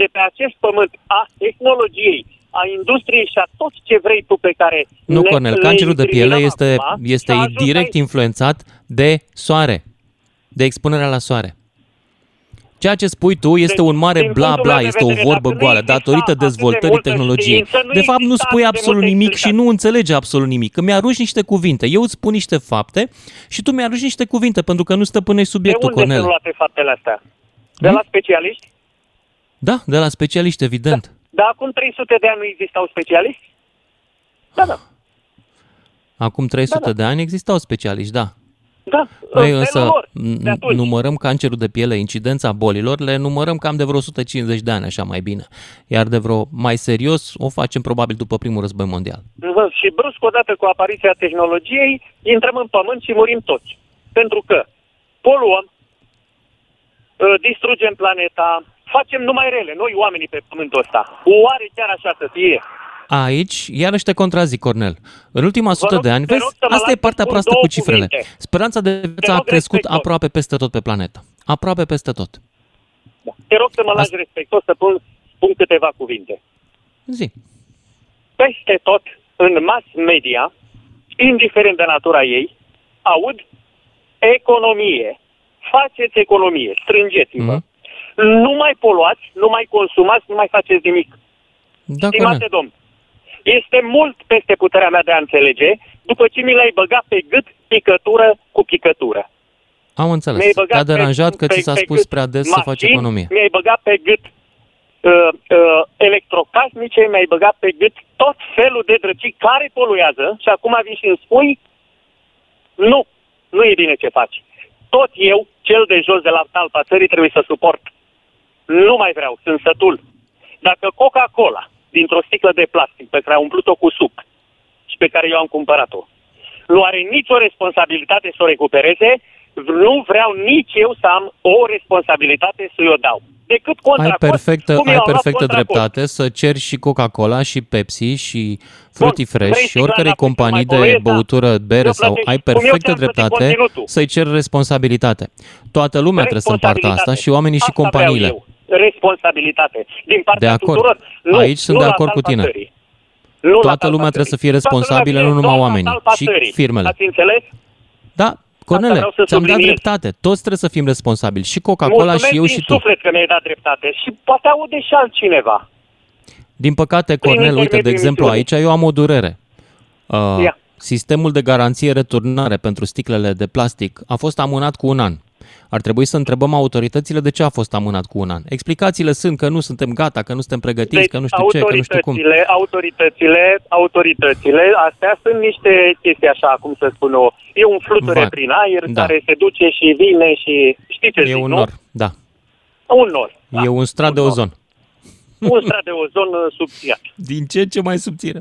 de pe acest pământ a tehnologiei, a industriei și a tot ce vrei tu pe care Nu, le- Cornel, le cancerul de piele incriminăm este, acum, este și a ajuns direct aici. influențat de soare, de expunerea la soare. Ceea ce spui tu este Deci, un mare din bla punctul bla, meu de este o vedere, vorbă dacă nu goală, exista datorită atât de dezvoltării multă tehnologiei. știință, nu De fapt, nu exista spui atât de absolut multe nimic și explicații. nu înțelegi absolut nimic. Că mi-arunci niște cuvinte, eu îți spun niște fapte și tu mi-arunci niște cuvinte pentru că nu stăpânești De subiectul, unde Cornel. sunt luate faptele astea? De Hmm? la specialiști? Da, de la specialiști, evident. Dar acum 300 de ani nu existau specialiști? Da, da. Acum 300 Da, da. de ani existau specialiști, da. Da, Noi în însă felul lor, n- de atunci. numărăm cancerul de piele, incidența bolilor, le numărăm cam de vreo 150 de ani, așa mai bine. Iar de vreo mai serios o facem probabil după primul război mondial. Vă- Și brusc, odată cu apariția tehnologiei, intrăm în pământ și murim toți. Pentru că poluăm, uh, distrugem planeta, facem numai rele, noi oamenii pe pământul ăsta. Oare chiar așa să fie? Aici, iarăși te contrazic, Cornel. În ultima sută rog- de ani, te vezi, rog să mă asta e lași să partea spun proastă două cu cifrele. cuvinte. Speranța de viață a rog crescut respectos. aproape peste tot pe planetă. Aproape peste tot. Te rog să mă lași respectos să pun, spun câteva cuvinte. Zi. Peste tot, în mass media, indiferent de natura ei, aud economie. Faceți economie, strângeți-vă. Mhm. Nu mai poluați, nu mai consumați, nu mai faceți nimic. Da, Stimate Cornel. domn, este mult peste puterea mea de a înțelege după ce mi l-ai băgat pe gât picătură cu picătură. Am înțeles. Mi-ai băgat Te-a deranjat pe, că pe, ți s-a pe spus gât prea des să faci mașini, economie. Mi-ai băgat pe gât uh, uh, electrocasnice, mi-ai băgat pe gât tot felul de drăcii care poluează și acum vii și îmi spui nu, nu e bine ce faci. Tot eu, cel de jos de la talpa țării, trebuie să suport. Nu mai vreau, sunt sătul. Dacă Coca-Cola, dintr-o sticlă de plastic pe care a umplut-o cu suc și pe care eu am cumpărat-o, nu are nicio responsabilitate să o recupereze, nu vreau nici eu să am o responsabilitate să-i o dau. Decât contra Ai perfectă, cum ai eu am luat perfectă contra cost. dreptate să ceri și Coca-Cola și Pepsi și Fruity Bun, Fresh vrei și oricărei sticla de apă să companii mai de poluezi, da. băutură, bere Eu sau plătesc. ai Cum eu perfectă ți-am plătit dreptate conținutul. să-i ceri responsabilitate. Toată lumea trebuie să împartă asta și oamenii și Asta vreau companiile. eu. Responsabilitate. Din partea De acord. tuturor. Nu, Aici sunt nu de la acord cu talpa tine. țării. Nu la Toată talpa lumea trebuie să țării. fie Toată lumea responsabilă, vine nu numai doar la oamenii, talpa și țării. firmele. Ați înțeles? Da, Cornele, vreau să ți-am dat subliniez. dreptate. Toți trebuie să fim responsabili. Și Coca-Cola Mulțumesc și eu din și tu. suflet că mi-ai dat dreptate. Și poate aude și altcineva. Din păcate, Cornel, uite, de intermediul exemplu, aici emisiunii. eu am o durere. Uh, Ia. sistemul de garanție returnare pentru sticlele de plastic a fost amânat cu un an. Ar trebui să întrebăm autoritățile de ce a fost amânat cu un an. Explicațiile sunt că nu suntem gata, că nu suntem pregătiți, Deci, că nu știu ce, că nu știu cum. autoritățile, autoritățile, autoritățile, astea sunt niște chestii așa, cum să spun eu. E un fluture Vag. prin aer Da. care se duce și vine și știi ce E zic, un nu? nor, da. Un nor. Da. E un strat de nor. ozon. *laughs* Un strat de ozon uh, subțiat. Din ce în ce mai subțire.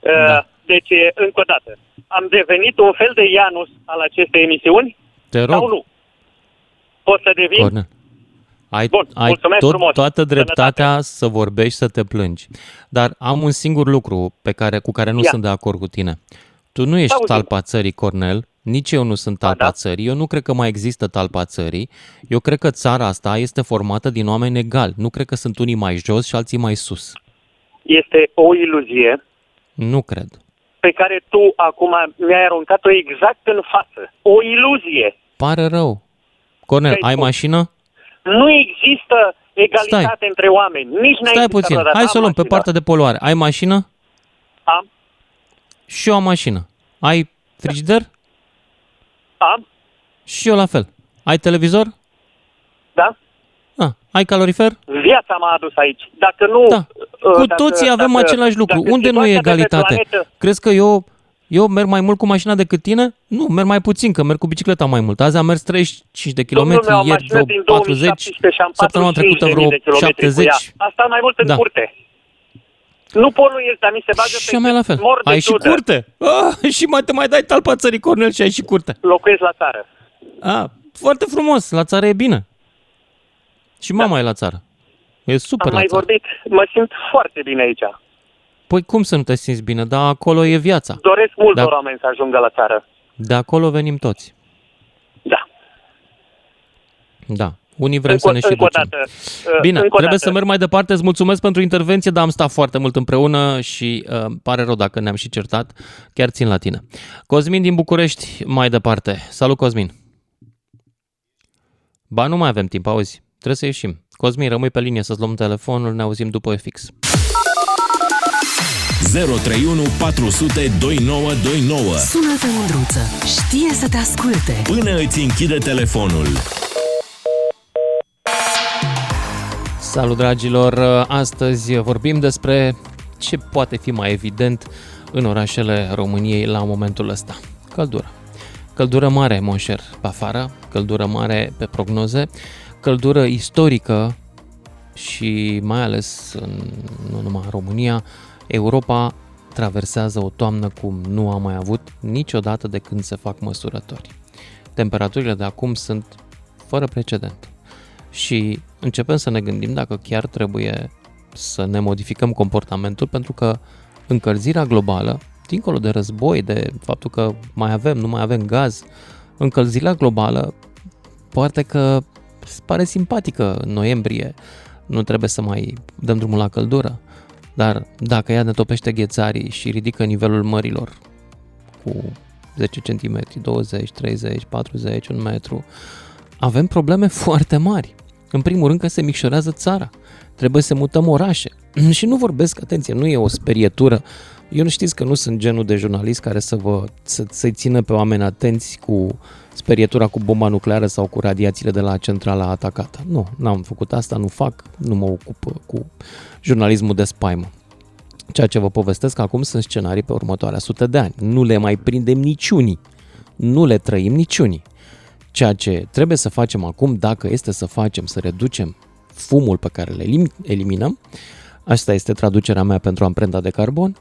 Uh, Da. Deci, e, încă o dată, am devenit un fel de Ianus al acestei emisiuni Te sau rog, nu? Pot să devin? Cornel. Ai, Bun, ai mulțumesc tot, frumos. toată dreptatea să vorbești, să te plângi. Dar am un singur lucru pe care, cu care nu Ia. sunt de acord cu tine. Tu nu ești Auzi-mă. talpa țării, Cornel, nici eu nu sunt talpa da. țării, eu nu cred că mai există talpa țării, eu cred că țara asta este formată din oameni egali, nu cred că sunt unii mai jos și alții mai sus. Este o iluzie Nu cred. pe care tu acum mi-ai aruncat-o exact în față. O iluzie. Pare rău. Cornel, Stai ai spus. mașină? Nu există egalitate Stai. între oameni. Nici n-ai Stai existat puțin, vreodată. hai să o Am luăm pe mașină. partea de poluare. Ai mașină? Am, Și eu am mașină. Ai frigider? am, Și eu la fel. Ai televizor? da? Ah, ai calorifer? Viața m-a adus aici. Dacă nu... Da. uh, Cu dacă- toții avem dacă- același lucru. dacă Unde nu e situația de pe egalitate? planetă- Crezi că eu, eu merg mai mult cu mașina decât tine? Nu, merg mai puțin, că merg cu bicicleta mai mult. Azi am mers 35 de Domnul kilometri, meu, am ieri mașină vreo din 40, 2017 și am săptămâna 45.000 trecută vreo de kilometri cu ea. 70. Asta mai mult în Da. curte. Nu poluezi, dar mi se bagă Și pe a mea la fel. mor de Ai și ciudă. curte? Ah, *laughs* și mai te mai dai talpa țării, Cornel, și ai și curte. Locuiesc la țară. Ah, foarte frumos, la țară e bine. Și mama e la țară. E super Da. Am la mai țară. vorbit. Mă simt foarte bine aici. Păi cum să nu te simți bine? Dar acolo e viața. Doresc multor Da. oameni să ajungă la țară. De acolo venim toți. Da. Da. Unii vrem Încă, să ne și încă o ducem. dată. uh, Bine, încă o trebuie dată. să merg mai departe. Îți mulțumesc pentru intervenție, dar am stat foarte mult împreună și uh, pare rău dacă ne-am și certat. Chiar țin la tine. Cosmin din București, mai departe. Salut, Cosmin. Ba, nu mai avem timp, auzi. Trebuie să ieșim. Cosmin, rămâi pe linie să-ți luăm telefonul, ne auzim după fix. 031 400 2929 Sună-te, Mândruță. Știe să te asculte. Până îți închide telefonul. Salut, dragilor! Astăzi vorbim despre ce poate fi mai evident în orașele României la momentul ăsta. Căldură. Căldură mare, monșer, pe afară, căldură mare pe prognoze, căldură istorică și mai ales în, nu numai în România, Europa traversează o toamnă cum nu a mai avut niciodată de când se fac măsurători. Temperaturile de acum sunt fără precedent. Și începem să ne gândim dacă chiar trebuie să ne modificăm comportamentul pentru că încălzirea globală, dincolo de război, de faptul că mai avem, nu mai avem gaz, încălzirea globală poate că pare simpatică în noiembrie, nu trebuie să mai dăm drumul la căldură, dar dacă ea ne topește ghețarii și ridică nivelul mărilor cu 10 cm, 20, 30, 40, un metru, avem probleme *laughs* foarte mari. În primul rând că se micșorează țara. Trebuie să mutăm orașe. *clears throat* și nu vorbesc, atenție, nu e o sperietură. Eu nu știți că nu sunt genul de jurnalist care să vă, să, să-i țină pe oameni atenți cu sperietura cu bomba nucleară sau cu radiațiile de la centrala atacată. Nu, n-am făcut asta, nu fac, nu mă ocup cu jurnalismul de spaimă. Ceea ce vă povestesc acum sunt scenarii pe următoarea sută de ani. Nu le mai prindem niciunii. Nu le trăim niciunii. Ceea ce trebuie să facem acum, dacă este să facem, să reducem fumul pe care le eliminăm, asta este traducerea mea pentru amprenta de carbon,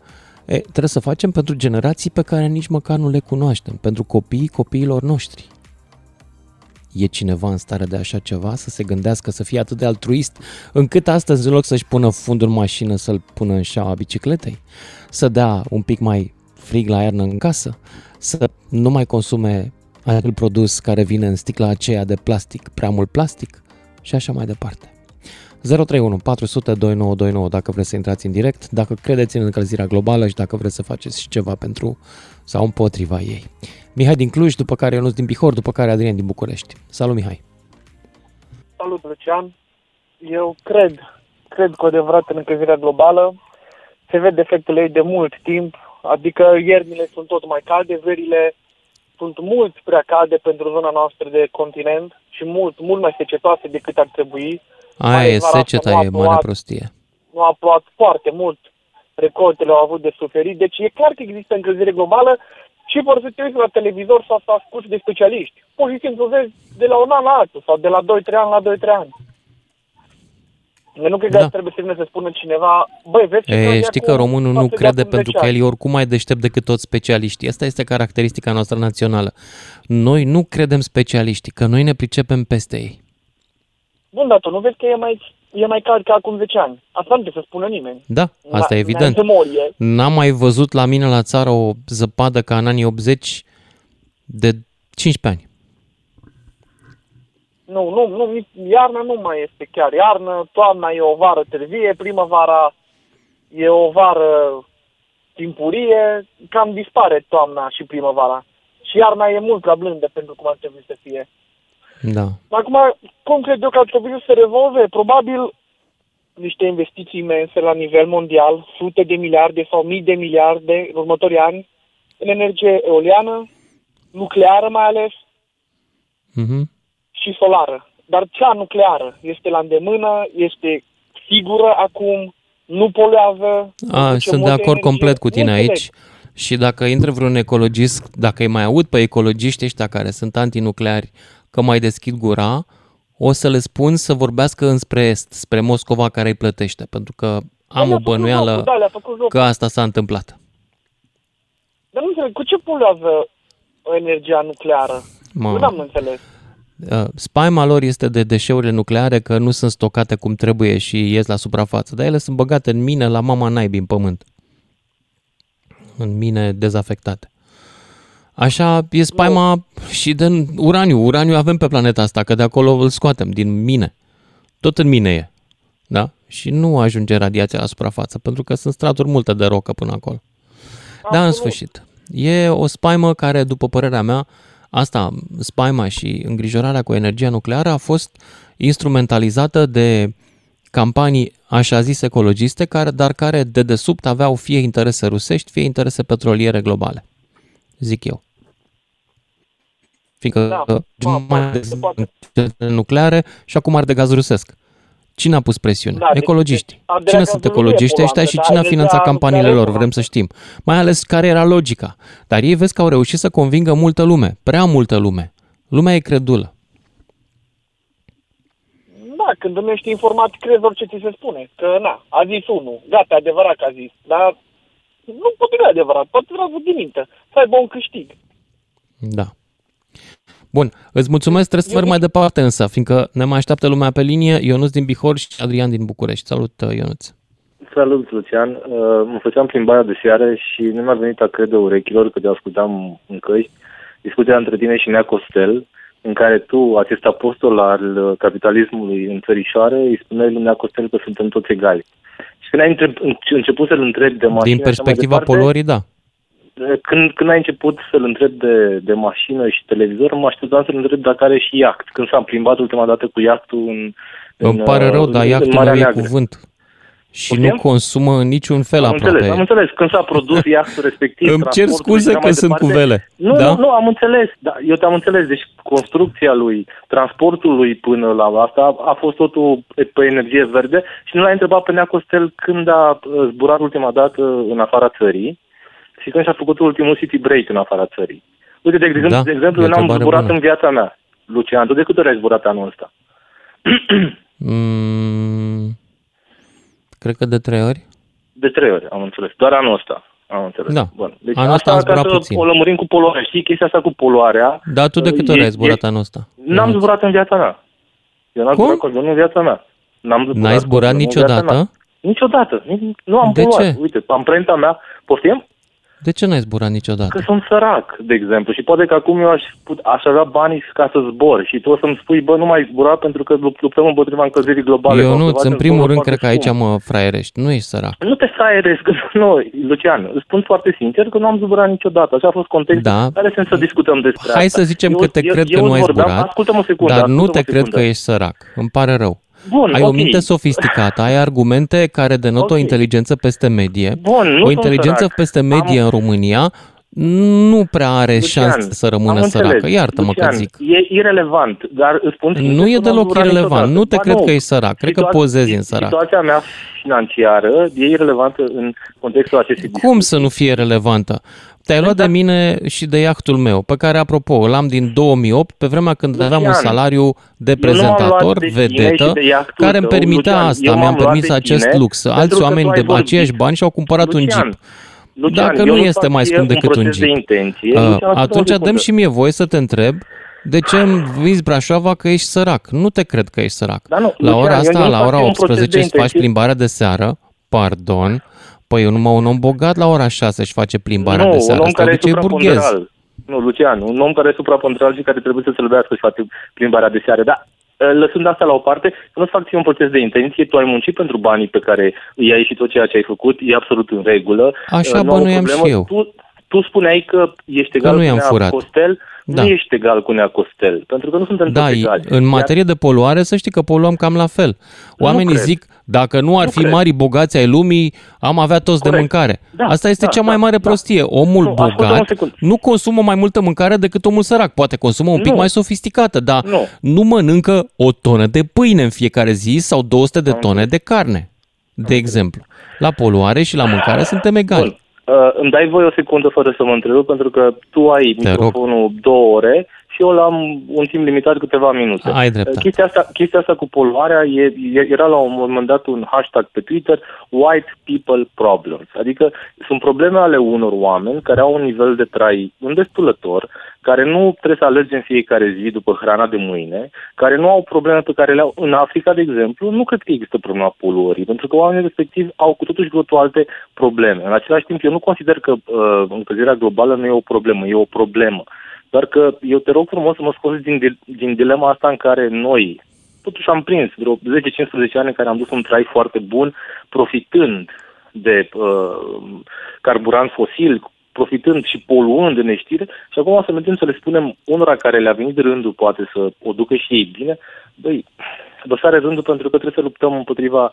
e, trebuie să facem pentru generații pe care nici măcar nu le cunoaștem, pentru copiii copiilor noștri. E cineva în stare de așa ceva, să se gândească, să fie atât de altruist, încât astăzi, în loc să-și pună fundul în mașină, să-l pună în șaua bicicletei, să dea un pic mai frig la iarnă în casă, să nu mai consume acel produs care vine în sticla aceea de plastic, prea mult plastic și așa mai departe. 031 400 2929 dacă vreți să intrați în direct, dacă credeți în încălzirea globală și dacă vreți să faceți și ceva pentru sau împotriva ei. Mihai din Cluj, după care Ionuț din Bihor, după care Adrian din București. Salut, Mihai! Salut, Lucian! Eu cred, cred cu adevărat în încălzirea globală. Se vede efectele ei de mult timp, adică iernile sunt tot mai calde, verile sunt mult prea calde pentru zona noastră de continent și mult, mult mai secetoase decât ar trebui. Aia e, seceta e mare prostie. Nu a plouat foarte mult, recoltele au avut de suferit, deci e clar că există încălzire globală și vor să te uiți la televizor sau să asculti de specialiști. Pur și simplu vezi de la un an la altul sau de la 2-3 ani la 2-3 ani. Eu nu cred că da. trebuie să vină să spună cineva, băi, vezi ce e, Știi că românul nu crede pentru că el e oricum mai deștept decât toți specialiștii. Asta este caracteristica noastră națională. Noi nu credem specialiștii, că noi ne pricepem peste ei. Bun, dar tu nu vezi că e mai, e mai cald ca acum 10 ani. Asta nu trebuie să spună nimeni. Da, asta e evident. N-am mai văzut la mine la țară o zăpadă ca în anii 80 de 15 ani. Nu, nu, nu, iarna nu mai este chiar iarnă, toamna e o vară târzie, primăvara e o vară timpurie, cam dispare toamna și primăvara. Și iarna e mult prea blândă pentru cum ar trebui să fie. Da. Acum, cum cred eu că ar trebui să se rezolve? Probabil niște investiții imense la nivel mondial, sute de miliarde sau mii de miliarde în următorii ani, în energie eoliană, nucleară mai ales, mm-hmm. și solară. Dar cea nucleară este la îndemână, este sigură acum, nu poluează. A, sunt de acord energie. complet cu tine aici. Și dacă intră vreun ecologist, dacă îi mai aud pe ecologiști ăștia care sunt antinucleari că mai deschid gura, o să le spun să vorbească înspre est, spre Moscova care îi plătește, pentru că am o bănuială da, că asta s-a întâmplat. Dar nu înțeleg, cu ce poluează energia nucleară? Mă. Nu am înțeles. Uh, spaima lor este de deșeurile nucleare că nu sunt stocate cum trebuie și ies la suprafață, dar ele sunt băgate în mine la mama naibii în pământ. În mine dezafectate. Așa e spaima no. și de uraniu. Uraniu avem pe planeta asta, că de acolo îl scoatem, din mine. Tot în mine e. Da? Și nu ajunge radiația la suprafață, pentru că sunt straturi multe de rocă până acolo. Dar în sfârșit, e o spaimă care, după părerea mea, asta, spaima și îngrijorarea cu energia nucleară a fost instrumentalizată de campanii așa zis ecologiste, care, dar care de desubt aveau fie interese rusești, fie interese petroliere globale zic eu. Fiindcă da, mai de nucleare și acum ar de gaz rusesc. Cine a pus presiune? Da, deci- Ecologiștii. deci, Andreea Cine sunt Gazdu nu e ecologiștii ăștia și poluantă, cine a dar finanțat deja campaniile are lor? una. Vrem să știm. Mai ales care era logica. Dar ei vezi că au reușit să convingă multă lume, prea multă lume. Lumea e credulă. Da, când nu ești informat, crezi orice ți se spune. Că, na, a zis unul. Gata, adevărat că a zis. Dar nu poate fi adevărat. Poate vrea să din minte. Să aibă un câștig. Da. Bun, îți mulțumesc, trebuie să merg mai departe însă, fiindcă ne mai așteaptă lumea pe linie, Ionuț din Bihor și Adrian din București. Salut, uh, Ionuț. Salut, Lucian. Uh, mă făceam plimbarea de seară și nu mi-a venit a crede urechilor că te ascultam în căști. Discuția între tine și Nea Costel, în care tu, acest apostol al uh, capitalismului în țărișoare, îi spuneai lui Nea Costel că suntem toți egali. Și când ai întreb, început să-l întrebi de mașină... Din și așa mai perspectiva departe, poluării, da. când, când ai început să-l întreb de, de mașină și televizor, mă așteptam să-l întreb dacă are și iaht. Când s-am plimbat ultima dată cu iahtul în, Îmi în, pare rău, uh, dar în iahtul Marea meu e Neagră. cuvânt. Și Poftim? nu consumă în niciun fel Am aproape. înțeles, am înțeles. Când s-a produs *laughs* iahtul respectiv, Îmi cer transportul scuze și așa că mai sunt departe- cu vele, Nu, da? nu, nu, am înțeles. Da, eu te-am înțeles. Deci construcția lui, transportul lui până la asta a, a fost totul pe energie verde și nu l-ai întrebat pe Nea Costel când a uh, zburat ultima dată în afara țării și când și-a făcut ultimul city break în afara țării. Uite, de exemplu, Da, de exemplu e o eu n-am întrebare zburat bună. în viața mea. Lucian, tu de câte ori ai zburat anul ăsta? *clears throat* Mm, cred că de trei ori. De trei ori, am înțeles. Doar anul ăsta. Am înțeles. Da. Bun. Deci Anul ăsta asta am ca zburat să puțin. o lămurim cu poluarea. Știi chestia asta cu poluarea? Dar tu de câte E- ori ai e- zburat anul ăsta? N-am zburat în viața mea. Eu n-am Cum? zburat cu avionul în viața mea. N-am zburat N-ai cu zburat avionul în viața niciodată? mea. Niciodată. Nici- Nu am De poluat. ce? Uite, amprenta mea, poftim? De ce n-ai zburat niciodată? Că sunt sărac, de exemplu. Și poate că acum eu aș, put- aș avea banii ca să zbor. Și tu o să-mi spui, bă, nu mai zbura pentru că lupt- luptăm împotriva încălzirii globale. Eu Sau nu, ceva în de primul zbor rând, foarte cred că aici scump. mă fraierești. Nu ești sărac. Nu te fraieresc, *laughs* că nu, Lucian, îți spun foarte sincer că nu am zburat niciodată. Așa a fost contextul. Da. Care sens să discutăm despre Hai asta? să zicem Eu- că te eu- cred eu că nu îți ai vorbeam- zburat, Ascultă-mă o secundă. dar nu ascultă-mă te o cred că secundă. ești sărac. Îmi pare rău. Bun, ai o ok. minte sofisticată, ai argumente care denotă o Ok. inteligență peste medie. Bun, nu o sunt inteligență sărac. peste medie în România nu prea are Lucian, șanse să rămână am săracă. înțeles. Iartă-mă Lucian, că zic. E irelevant, dar îți spun sincer Nu e că n-am deloc zburat irelevant. niciodată. Nu te Ba cred nu. că ești sărac. Cred că Situa- pozezi în sărac. Situația mea financiară e irelevantă în contextul acestui Cum să nu fie relevantă? Te-ai luat de mine și de iahtul meu, pe care, apropo, îl am din 2008, pe vremea când Lucian, aveam un salariu de eu nu m-am luat prezentator, de tine vedetă, și de iahtul care îmi tău, permitea Lucian. asta. Eu Mi-am m-am luat permis de acest tine lux. pentru Alți că oameni tu ai de vorbit. aceiași bani și-au cumpărat un Lucian, Jeep. Lucian, Dacă eu nu nu este fac mai ție scump un decât un proces de Jeep, intenție. uh, Lucian, ascultă-mă o atunci dăm secundă. și mie voie să te întreb de ce îmi vizi Brașoava că ești sărac. Nu te cred că ești sărac. Dar nu, La Lucian, ora eu asta, nu la fac ora un proces de 18 îți faci intenție. plimbarea de seară, pardon, păi eu numai un om bogat la ora 6 își face plimbarea nu, de un seară. om Asta de care e obicei burghez. supraponderal. Nu, Lucian, un om care e supraponderal și care trebuie să se lăbească și face plimbarea de seară. Dar ă, lăsând asta la o parte, să nu-ți fac ție un proces de intenție, tu ai muncit pentru banii pe care îi ai și tot ceea ce ai făcut, e absolut în regulă. Așa Ă, nu am o bănuiam problemă. și eu. Tu, tu spuneai că ești egal nu cu i-am Nea furat. Costel, Da. nu ești egal cu Nea Costel, pentru că nu suntem Da, toți e- egali. în materie de poluare, să știi că poluăm cam la fel. Oamenii cred. zic, dacă nu ar Nu fi cred. mari bogați ai lumii, am avea toți de Corect. mâncare. Da, Asta este da, cea mai da, mare da. prostie. Omul Nu, ascultă-mă o bogat secundă. nu consumă mai multă mâncare decât omul sărac. Poate consumă un pic Nu. mai sofisticată, dar Nu. nu mănâncă o tonă de pâine în fiecare zi sau 200 de tone de carne, de exemplu. La poluare și la mâncare suntem egali. Bun. Uh, îmi dai voi o secundă fără să mă întreb, pentru că tu ai Te rog. microfonul două ore și eu l-am un timp limitat câteva minute. Ai dreptate. Uh, Chestia asta, chestia asta cu poluarea e, e, era la un moment dat un hashtag pe Twitter, White People Problems. Adică sunt probleme ale unor oameni care au un nivel de trai îndestulător, care nu trebuie să alerge în fiecare zi după hrana de mâine, care nu au probleme pe care le au în Africa, de exemplu, nu cred că există problema poluării, pentru că oamenii respectivi au cu totul și cu totul alte probleme. În același timp, eu nu consider că uh, încălzirea globală nu e o problemă, e o problemă. Doar că eu te rog frumos să mă scoți din, dil- din dilema asta în care noi, totuși am prins vreo 10-15 ani în care am dus un trai foarte bun, profitând de uh, carburant fosil, profitând și poluând în neștire și acum o să mergem să le spunem unora care le-a venit de rândul poate să o ducă și ei bine, băi, dosare rândul pentru că trebuie să luptăm împotriva,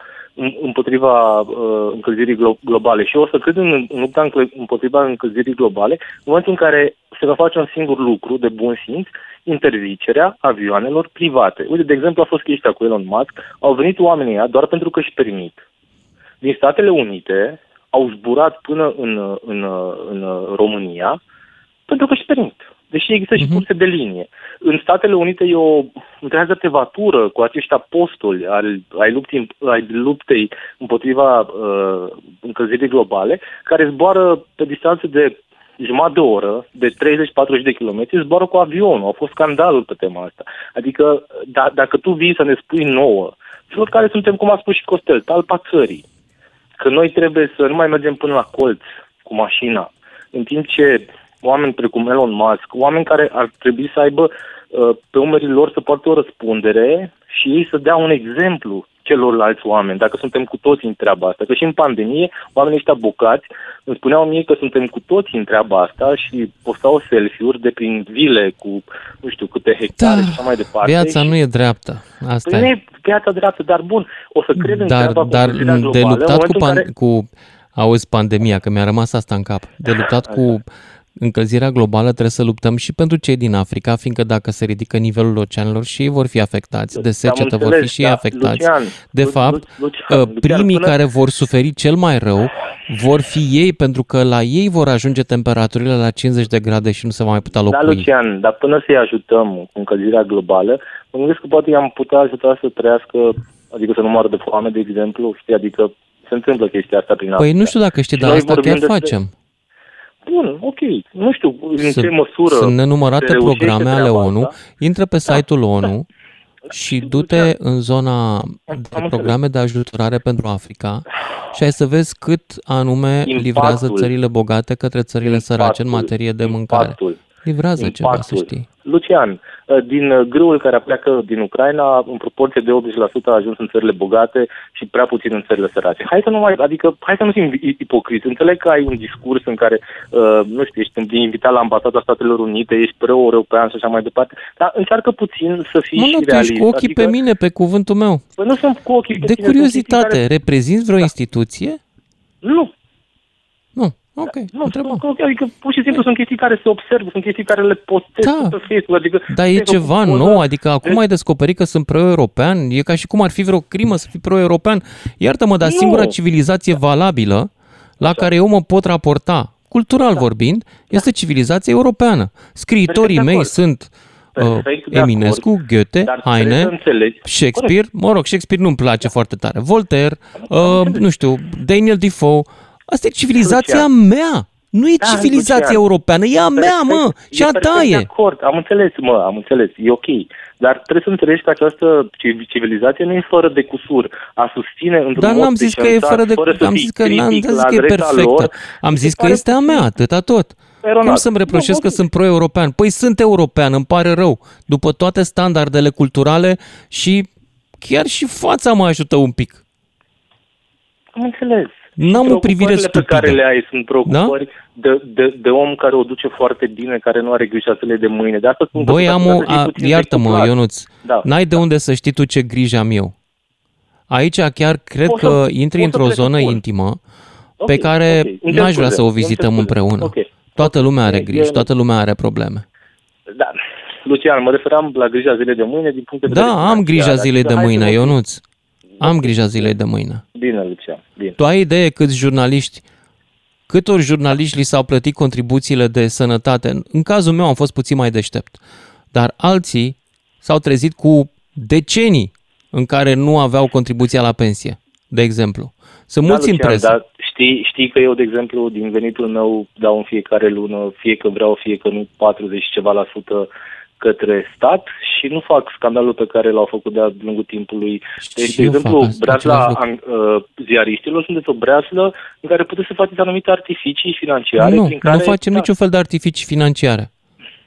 împotriva uh, încălzirii glo- globale. Și eu o să cred în, în lupta împotriva încălzirii globale în momentul în care se va face un singur lucru de bun simț, interzicerea avioanelor private. Uite, de exemplu, a fost chestia cu Elon Musk, au venit oamenii ăia doar pentru că își permit. Din Statele Unite au zburat până în, în, în România pentru că își permit deși există și mhm. curse de linie. În Statele Unite e o întreagă tevatură cu acești apostoli ai, ai, luptei, ai luptei împotriva uh, încălzirii globale, care zboară pe distanțe de jumătate de oră, de 30-40 de kilometri, zboară cu avionul. Au fost scandalul pe tema asta. Adică, da, dacă tu vii să ne spui nouă, celor care suntem, cum a spus și Costel, talpa țării, că noi trebuie să nu mai mergem până la colț cu mașina, în timp ce oameni precum Elon Musk, oameni care ar trebui să aibă uh, pe umerii lor să poartă o răspundere și ei să dea un exemplu celorlalți oameni, dacă suntem cu toți în treaba asta. Că și în pandemie, oamenii ăștia bocați îmi spuneau mie că suntem cu toți în treaba asta și postau selfie-uri de prin vile cu nu știu câte hectare da, și așa mai departe. Viața și... nu e dreaptă. Asta păi e. nu e viața dreaptă, dar bun, o să cred în dar, treaba dar cu globală, de luptat cu, pan- care... cu auzi pandemia, că mi-a rămas asta în cap, de luptat cu încălzirea globală trebuie să luptăm și pentru cei din Africa, fiindcă dacă se ridică nivelul oceanelor și ei vor fi afectați de secetă, vor fi și ei da, afectați. Lucian, de fapt, Lucian, uh, primii Lucian, care vor suferi cel mai rău vor fi ei, pentru că la ei vor ajunge temperaturile la 50 de grade și nu se va mai putea locui. Da, Lucian, dar până să-i ajutăm cu încălzirea globală, mă gândesc că poate i-am putea ajuta să trăiască, adică să nu moară de foame, de exemplu, știi, adică se întâmplă chestia asta prin Păi nu știu dacă știi, dar asta chiar despre... facem. Bun, ok. Nu știu în sunt, ce măsură Sunt nenumărate programe ale ONU. Asta. Intră pe da, site-ul ONU da. și du-te în zona de programe de ajutorare pentru Africa și ai să vezi cât anume impactul, livrează țările bogate către țările impactul, sărace în materie de mâncare. Impactul, livrează impactul. ceva, să știi. Lucian, Uh, din uh, grâul care pleacă din Ucraina, în proporție de 80% a ajuns în țările bogate și prea puțin în țările sărace. Hai să nu mai, adică, hai să nu fim ipocriți. Înțeleg că ai un discurs în care, uh, nu știu, ești invitat la ambasada Statelor Unite, ești pro-european și așa mai departe, dar încearcă puțin să fii mă, și nu, realist. cu ochii adică, pe mine, pe cuvântul meu. Păi nu sunt cu ochii pe De curiozitate, care... reprezinți vreo da. instituție? Nu. Nu. Ok, da, nu, ok, adică pur și simplu sunt chestii care se observă, sunt chestii care le postez da. pe Facebook. Adică, Dar e ceva nou, adică acum ai descoperit că sunt pro-european, e ca și cum ar fi vreo crimă să fii pro-european. Iartă-mă, dar nu. singura civilizație valabilă la Așa. care eu mă pot raporta, cultural da. vorbind, este civilizația europeană. Scriitorii Perfect mei sunt uh, Eminescu, Goethe, Heine, Shakespeare, mă rog, Shakespeare nu-mi place foarte tare, Voltaire, uh, nu știu, Daniel Defoe, Asta e civilizația Lucian. mea. Nu e da, civilizația Lucian. europeană, e a mea, mă, și a ta e. De acord, am înțeles, mă, am înțeles, e ok. Dar trebuie să înțelegi că această civilizație nu e fără de cusur. A susține într-un Dar n-am zis că e fără de cusur, am zis că, n-am zis că e perfectă. Lor, am zis că este a mea, atâta tot. Eronat. Cum să-mi reproșez că sunt pro-european? Păi sunt european, îmi pare rău. După toate standardele culturale și chiar și fața mă ajută un pic. Am înțeles. N-am o privire stupidă. pe care le ai sunt preocupări da? de, de, de om care o duce foarte bine, care nu are grijă să le de mâine. De asta spun Băi, am o, a, iartă-mă, Ionuț, da. n-ai de unde să știi tu ce grijă am eu. Aici chiar cred o să, că intri într-o zonă spun. intimă okay, pe care okay. n-aș vrea să o vizităm împreună. Okay. Toată lumea are grijă, toată lumea are probleme. Da, Lucian, mă referam la grija zilei de mâine din punct de vedere... Da, am grija zilei de mâine, Ionuț. Am grija zilei de mâine. Bine, Lucian, bine. Tu ai idee câți jurnaliști, câtor jurnaliști li s-au plătit contribuțiile de sănătate? În cazul meu am fost puțin mai deștept. Dar alții s-au trezit cu decenii în care nu aveau contribuția la pensie, de exemplu. Sunt da, mulți Lucian, în presă. Dar știi, știi că eu, de exemplu, din venitul meu dau în fiecare lună, fie că vreau, fie că nu, 40 ceva la sută către stat și nu fac scandalul pe care l-au făcut de-a lungul timpului. Deci, de exemplu, breazla uh, ziaristilor sunteți o breaslă în care puteți să faceți anumite artificii financiare. Nu, prin care, nu facem da. niciun fel de artificii financiare.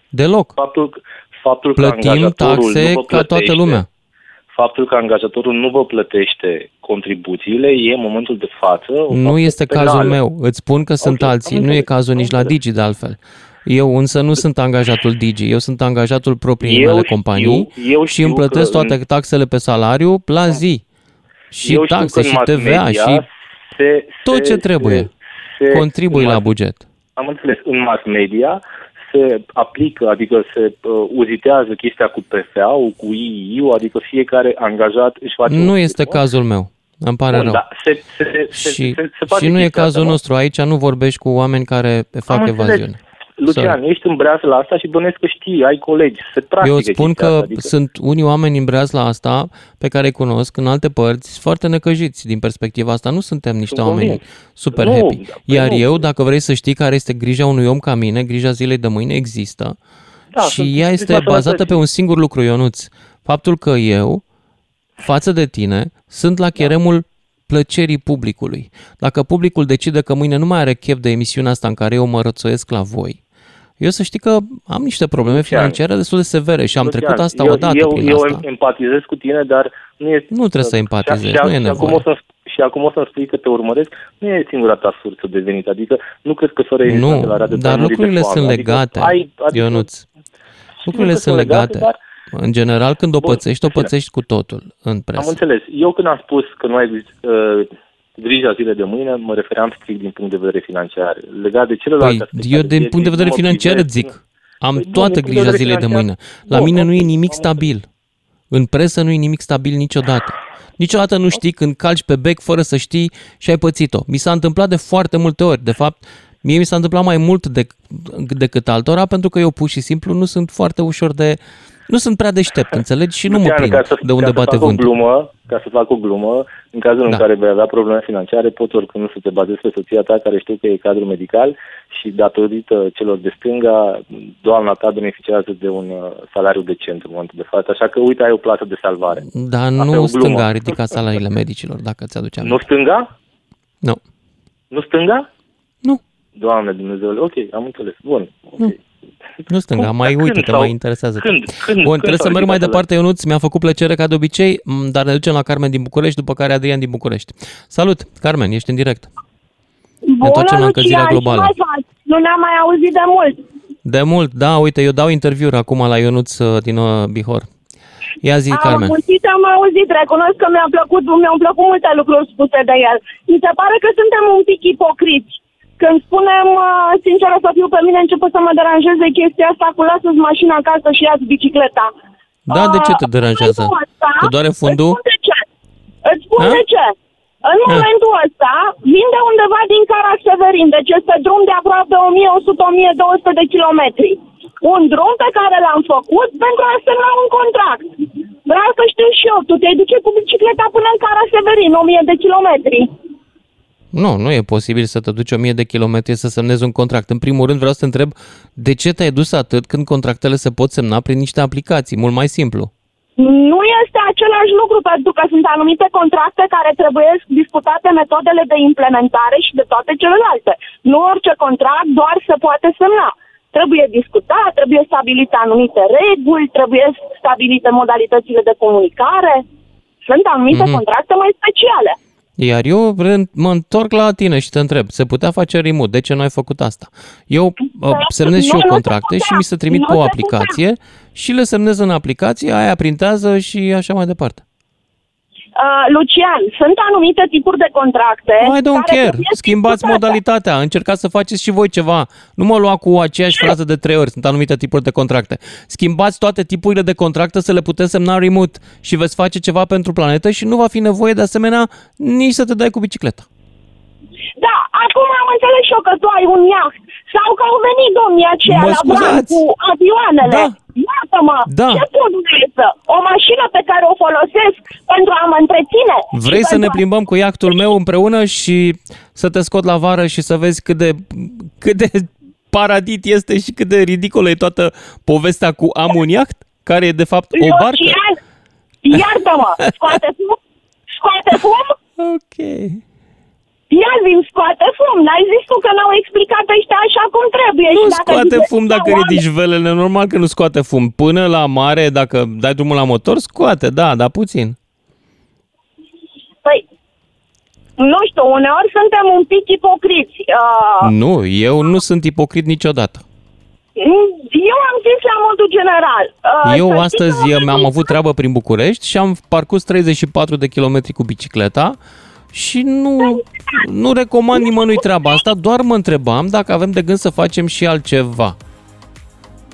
Deloc. Faptul, faptul Plătim că taxe nu ca toată lumea. Faptul că angajatorul nu vă plătește contribuțiile e în momentul de față. Nu este penală. cazul meu. Îți spun că okay, sunt alții. Nu e cazul nici la Digi de altfel. Eu însă nu sunt angajatul Digi, eu sunt angajatul propriei Eu mele știu- companii eu și îmi știu plătesc că toate în- taxele pe salariu la zi. Și Eu știu taxe că în și mass TVA media și se, tot se, ce trebuie. Se, se, Contribui în la mass- buget. Am înțeles, în mass media se aplică, adică se uh, uzitează chestia cu PFA-ul, cu IIU, adică fiecare angajat își face... Nu o- este cazul meu. Îmi pare Bun, rău. da, se, se, se, Și, se, se face și nu e chestia cazul asta, nostru. Aici nu vorbești cu oameni care fac Am înțeles. Evaziune. Lucian, Sorry. ești în breazla asta și bănesc că știi, ai colegi, se practică Eu îți spun chestia că asta, adică... sunt unii oameni în breazla asta pe care îi cunosc în alte părți foarte necăjiți din perspectiva asta. Nu suntem niște Sunt oameni convins. super Nu, happy. da, păi Iar nu. eu, dacă vrei să știi care este grija unui om ca mine, grija zilei de mâine există Da, și sunt ea este grija bazată sănătății. pe un singur lucru, Ionuț. Faptul că eu, față de tine, sunt Da. la cheremul plăcerii publicului. Dacă publicul decide că mâine nu mai are chef de emisiunea asta în care eu mă rățoiesc la voi, eu să știi că am niște probleme Lucian, financiare destul de severe și am Lucian, trecut asta eu, odată eu, prin eu asta. empatizez cu tine, dar nu este... Nu trebuie să empatizezi, și, nu e și, acum nevoie. o să, și acum o să-mi spui că te urmăresc, nu e singura ta sursă de venit, adică nu cred că fără Nu, de la radio dar te-ai murit de lucrurile foame, sunt adică legate, ai, adică, Ionuț. Lucrurile că sunt sunt legate, legate. În general, când o Bun, pățești, o bine. pățești cu totul în presă. Am înțeles. Eu când am spus că nu ai uh, grija zilei de mâine, mă refeream strict din punct de vedere financiar. Legat de celelalte Păi, aspecte eu ale din punct de vieții, vedere nu mă financiar privesc, îți zic. Am Păi, nu, toată din punct de grija vedere zilei de financiar, mâine. La bun, mine nu e ok, nimic am stabil. În presă nu e nimic stabil niciodată. Niciodată nu știi când calci pe bec fără să știi și ai pățit-o. Mi s-a întâmplat de foarte multe ori. De fapt, mie mi s-a întâmplat mai mult de, decât altora pentru că eu pur și simplu nu sunt foarte ușor de... Nu sunt prea deștept, *laughs* înțelegi? Și nu mă Lucian, prind ca să, de unde ca bate să fac o vântul. glumă, ca să fac o glumă, în cazul Da. în care vei avea probleme financiare, poți oricând să te bazezi pe soția ta, care știu că e cadru medical și datorită celor de stânga, doamna ta beneficiază de un uh, salariu decent în momentul de față. Așa că, uite, ai o plată de salvare. Dar Asta e o nu glumă. stânga a ridicat salariile medicilor, dacă ți-aduce aminte. Nu stânga? Nu. Nu stânga? Nu. Doamne Dumnezeule, ok, am înțeles. Bun. Nu. Nu stânga, Cum? mai Când uite-te, sau- mai interesează. când? Când? Bun, Când trebuie s-au să merg mai ridicat departe, Ionuț. Mi-a făcut plăcere ca de obicei, m, dar ne ducem la Carmen din București, după care Adrian din București. Salut, Carmen, ești în direct. Ne întoarcem la încălzirea globală. ce mai faci? Nu ne-am mai auzit de mult. De mult, da, uite, eu dau interviuri acum la Ionuț uh, din uh, Bihor. Ia zi, Carmen. Am auzit, am auzit, recunosc că mi-a plăcut, mi-au plăcut multe lucruri spuse de el. Mi se pare că suntem un pic ipocriți. Când spunem, uh, sincer să fiu, pe mine începe să mă deranjeze chestia asta cu lasă-ți mașina acasă și ia bicicleta. Da, de ce te Uh, deranjează? în momentul ăsta, Te doare fundul? Îți spun de ce. Îți spun Ha? de ce. În Ha. momentul ăsta, vin de undeva din Carac Severin, deci este drum de aproape 1100-1200 de kilometri. Un drum pe care l-am făcut pentru a semna un contract. Vreau să știu și eu, tu te duce cu bicicleta până în Carac Severin, 1000 de kilometri. Nu, nu e posibil să te duci o mie de kilometri să semnezi un contract. În primul rând vreau să te întreb de ce te-ai dus atât când contractele se pot semna prin niște aplicații, mult mai simplu. Nu este același lucru pentru că sunt anumite contracte care trebuie discutate metodele de implementare și de toate celelalte. Nu orice contract doar se poate semna. Trebuie discutat, trebuie stabilite anumite reguli, trebuie stabilite modalitățile de comunicare. Sunt anumite Mhm. contracte mai speciale. Iar eu re- mă întorc la tine și te întreb, se putea face remote, de ce nu ai făcut asta? Eu uh, semnez și Nu, eu nu se contracte și putea. mi se trimit Nu pe o se aplicație și le semnez în aplicație, aia printează și așa mai departe. Uh, Lucian, sunt anumite tipuri de contracte. I don't care care, trebuie schimbați discutate. modalitatea, încercați să faceți și voi ceva. Nu mă lua cu aceeași frază de trei ori, sunt anumite tipuri de contracte. Schimbați toate tipurile de contracte să le puteți semna remote și veți face ceva pentru planetă și nu va fi nevoie de asemenea nici să te dai cu bicicleta. Da, acum am înțeles și eu că tu ai un iaht. Sau că au venit domnii aceia Mă la Bran scuzați. cu avioanele. Da. Iată-mă, Da. ce pun să? O mașină pe care o folosesc pentru a mă întreține. Vrei și să ne pentru a- plimbăm cu iactul meu împreună și să te scot la vară și să vezi cât de, cât de paradit este și cât de ridicolă e toată povestea cu am un iaht, care e de fapt o barcă? Lucian, iartă-mă, scoate fum, scoate fum, *laughs* Ok. Ia zi scoate fum. N-ai zis tu că n-au explicat ăștia așa cum trebuie. Nu și dacă scoate zice- fum dacă da, ridici velele, normal că nu scoate fum. Până la mare, dacă dai drumul la motor, scoate, da, dar puțin. Păi, nu știu, uneori suntem un pic ipocriți. Uh, Nu, eu nu sunt ipocrit niciodată. Eu am zis la modul general. Uh, Eu să astăzi știi că- mi-am avut treabă prin București și am parcurs 34 de kilometri cu bicicleta și nu, nu recomand nimănui treaba asta, doar mă întrebam dacă avem de gând să facem și altceva.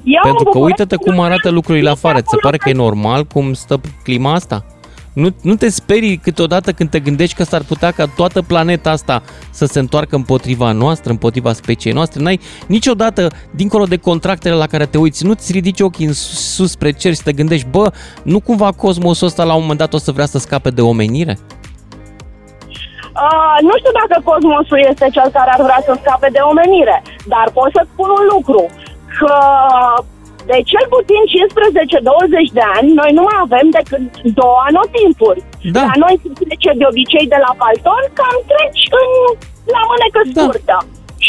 Eu Pentru în că București uite-te cum arată lucrurile afară. Ți se pare că e normal cum stă clima asta? Nu, nu te sperii câteodată când te gândești că s-ar putea ca toată planeta asta să se întoarcă împotriva noastră, împotriva speciei noastre? N-ai niciodată, dincolo de contractele la care te uiți, nu-ți ridici ochii în sus, sus spre cer și te gândești, bă, nu cumva cosmosul ăsta la un moment dat o să vrea să scape de omenire? Uh, nu știu dacă cosmosul este cel care ar vrea să scape de omenire, dar pot să spun un lucru, că de cel puțin 15-20 de ani noi nu mai avem decât două anotimpuri. Da. La noi se trece de obicei de la palton, cam treci în, la mânecă scurtă.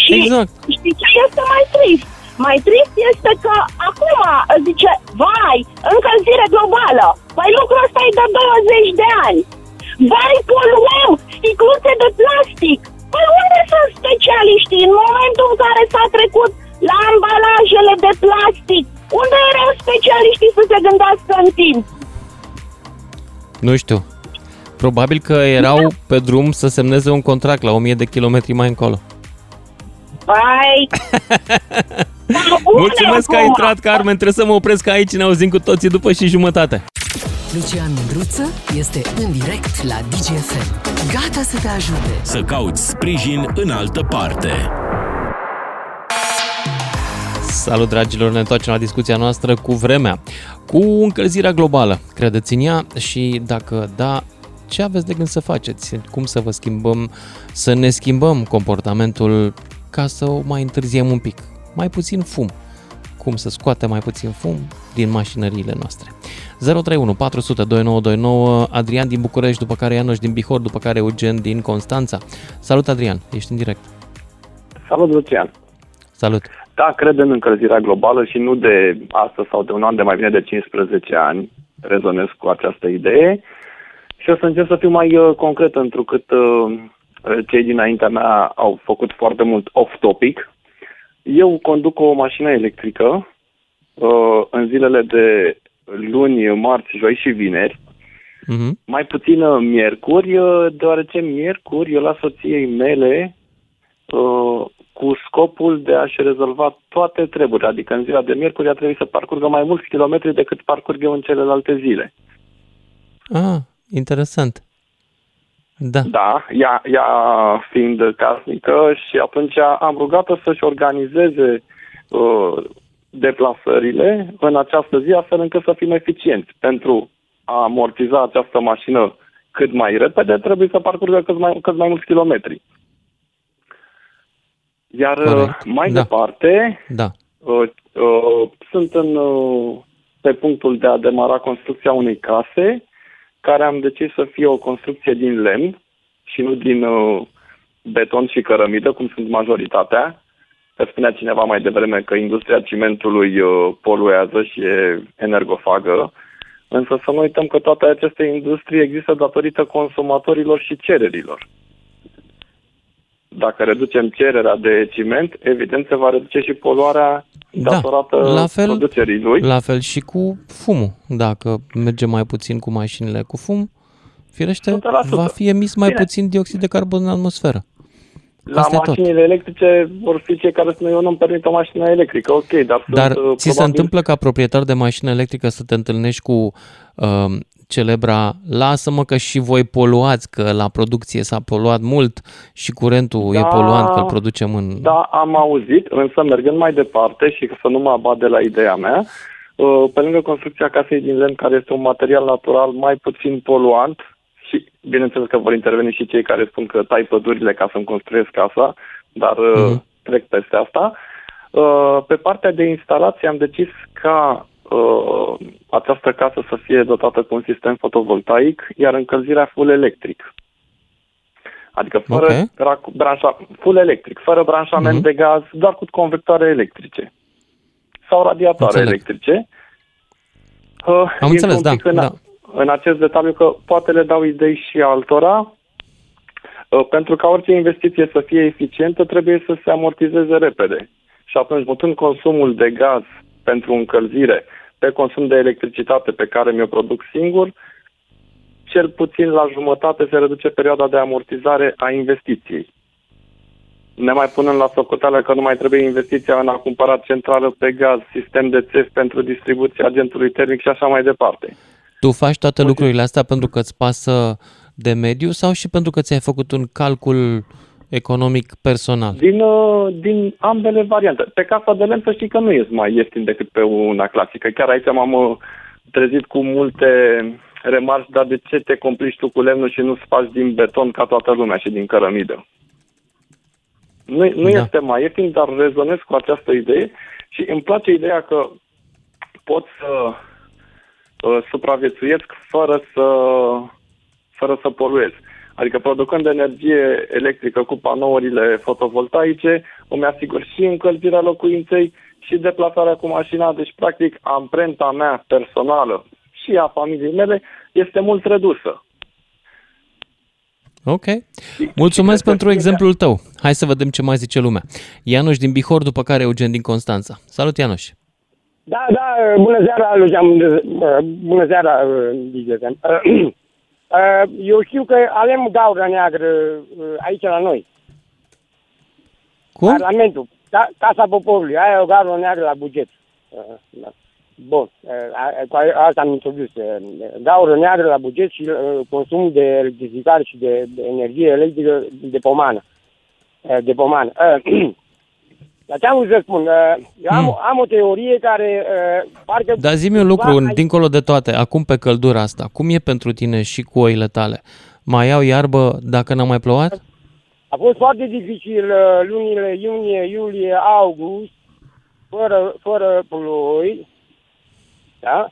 Și Exact. știi ce este mai trist? Mai trist este că acum zice, vai, încălzire globală. Păi lucrul ăsta e de 20 de ani. Vai, poluăm sticluțe de plastic. Păi unde sunt specialiștii în momentul în care s-a trecut la ambalajele de plastic? Unde erau specialiștii să se gândească în timp? Nu știu. Probabil că erau pe drum să semneze un contract la 1000 de kilometri mai încolo. Păi... *laughs* Mulțumesc că ai intrat, Carmen. Trebuie să mă opresc aici. Ne auzim cu toții după și jumătate. Lucian Mândruță este în direct la DGFM. Gata să te ajute. Să cauți sprijin în altă parte. Salut, dragilor! Ne întoarcem la discuția noastră cu vremea. Cu încălzirea globală, credeți în ea? Și dacă da, ce aveți de gând să faceți? Cum să vă schimbăm, să ne schimbăm comportamentul ca să o mai întârziem un pic? Mai puțin fum. Cum să scoatem mai puțin fum din mașinăriile noastre? 031 400 2929 Adrian din București, după care Ianoș din Bihor, după care Eugen din Constanța. Salut, Adrian! Ești în direct. Salut, Lucian! Salut! Da, cred în încălzirea globală și nu de astăzi sau de un an, de mai bine de 15 ani rezonez cu această idee și o să încerc să fiu mai uh, concret, întrucât uh, cei dinaintea mea au făcut foarte mult off-topic. Eu conduc o mașină electrică uh, în zilele de luni, marți, joi și vineri, Mm-hmm. mai puțin uh, miercuri, uh, deoarece miercuri eu la soției mele uh, cu scopul de a-și rezolva toate treburile. Adică în ziua de miercuri a trebuit să parcurgă mai mulți kilometri decât parcurg eu în celelalte zile. Ah, interesant. Da. Da, ea, ea fiind casnică și atunci am rugat-o să-și organizeze uh, deplasările în această zi astfel încât să fim eficienți. Pentru a amortiza această mașină cât mai repede, trebuie să parcurgă cât mai, cât mai mulți kilometri. Iar uh, Corect. mai Da. departe, Da. uh, uh, sunt în, uh, pe punctul de a demara construcția unei case, care am decis să fie o construcție din lemn și nu din uh, beton și cărămidă, cum sunt majoritatea. Că spunea cineva mai devreme că industria cimentului uh, poluează și e energofagă, însă să nu uităm că toate aceste industrii există datorită consumatorilor și cererilor. Dacă reducem cererea de ciment, evident se va reduce și poluarea datorată Da, la fel, producerii lui. La fel și cu fumul. Dacă mergem mai puțin cu mașinile cu fum, firește, 100%. va fi emis mai Bine. puțin dioxid de carbon în atmosferă. La Asta e tot. mașinile electrice vor fi cei care spun eu nu-mi permit o mașină electrică, ok, dar, Dar sunt, uh, ți se întâmplă ca proprietar de mașină electrică să te întâlnești cu uh, celebra lasă-mă că și voi poluați, că la producție s-a poluat mult și curentul e Da. poluant, că îl producem în... Da, am auzit, însă mergând mai departe și să nu mă abat de la ideea mea, uh, pe lângă construcția casei din lemn, care este un material natural mai puțin poluant, și bineînțeles că vor interveni și cei care spun că tai pădurile ca să-mi construiesc casa, dar uh, trec peste asta. Uh, Pe partea de instalație am decis ca uh, această casă să fie dotată cu un sistem fotovoltaic, iar încălzirea full electric. Adică fără Ok. okay. branșa, full electric, fără branșament Mhm. de gaz, doar cu convectoare electrice sau radiatoare Înțeleg. electrice. Uh, Am intru înțeles, un da, pic În, da. În acest detaliu că poate le dau idei și altora. Uh, pentru ca orice investiție să fie eficientă, trebuie să se amortizeze repede. Și atunci, mutând consumul de gaz pentru încălzire pe consum de electricitate pe care mi-o produc singur, cel puțin la jumătate se reduce perioada de amortizare a investiției. Ne mai punem la socoteală că nu mai trebuie investiția în a cumpăra centrală pe gaz, sistem de țes pentru distribuția agentului termic și așa mai departe. Tu faci toate lucrurile astea pentru că îți pasă de mediu sau și pentru că ți-ai făcut un calcul economic personal? Din, uh, din ambele variante. Pe casa de lemn să știi că nu este mai ieftin decât pe una clasică. Chiar aici m-am uh, trezit cu multe remarci, dar de ce te complici tu cu lemnul și nu-ți faci din beton ca toată lumea și din cărămidă? Nu, nu da. este mai ieftin, dar rezonez cu această idee și îmi place ideea că pot să uh, supraviețuiesc fără să, fără să poluez. Adică producând energie electrică cu panourile fotovoltaice, îmi asigur și încălzirea locuinței și deplasarea cu mașina. Deci, practic, amprenta mea personală și a familiei mele este mult redusă. Ok. Mulțumesc pentru exemplul tău. Hai să vedem ce mai zice lumea. Ianuș din Bihor, după care Eugen din Constanța. Salut, Ianuș! Da, da, bună seara, Lucian, bună seara, DJFM. *clears throat* Eu știu că avem gaură neagră aici la noi. Cum? Parlamentul, Casa Poporului, aia e o gaură neagră la buget. Da. Bun, cu asta am introdus. Gaură neagră la buget și consum de electricitate și de, de energie electrică de pomană. De pomană. *clears throat* Dar ce am să spun? Eu am, hmm. am o teorie care parcă... Dar zi-mi un lucru, mai... dincolo de toate, acum pe căldura asta, cum e pentru tine și cu oile tale? Mai au iarbă dacă n-a mai plouat? A fost foarte dificil lunile iunie, iulie, august, fără, fără ploi, da?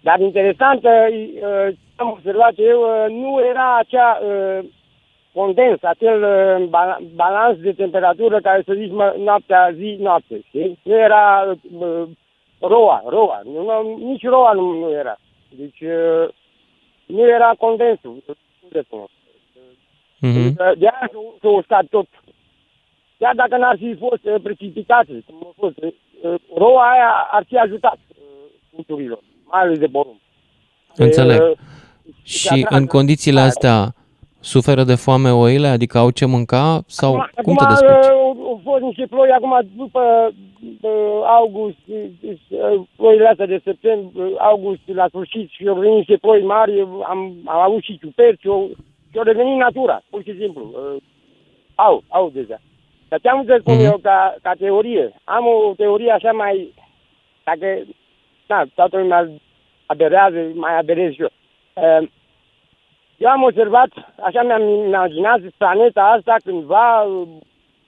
Dar interesant, uh, am observat eu, uh, nu era acea uh, condens, acel uh, balans de temperatură care să zici noaptea, zi, noapte, știi? Nu era uh, roa, roa, nu, nu, nici roa nu, nu era. Deci uh, nu era condensul, de Mm-hmm. De aia s-a uscat tot. Chiar dacă n-ar fi fost uh, precipitații, cum a fost, uh, roa aia ar fi ajutat culturilor, mai ales de porumb. Înțeleg. E, și în condițiile astea suferă de foame oile, adică au ce mânca sau acum, cum te descurci? Au fost niște ploi acum după august, ploile astea de septembrie, august la sfârșit și au venit niște ploi mari, am, am avut și ciuperci și au, și au revenit natura, pur și simplu. Au, au deja. Dar ce am să spun mm-hmm. eu ca, ca teorie? Am o teorie așa mai, dacă da, toată lumea aberează, mai aberez și eu. Ehm, eu am observat, așa mi-am imaginat planeta asta cândva,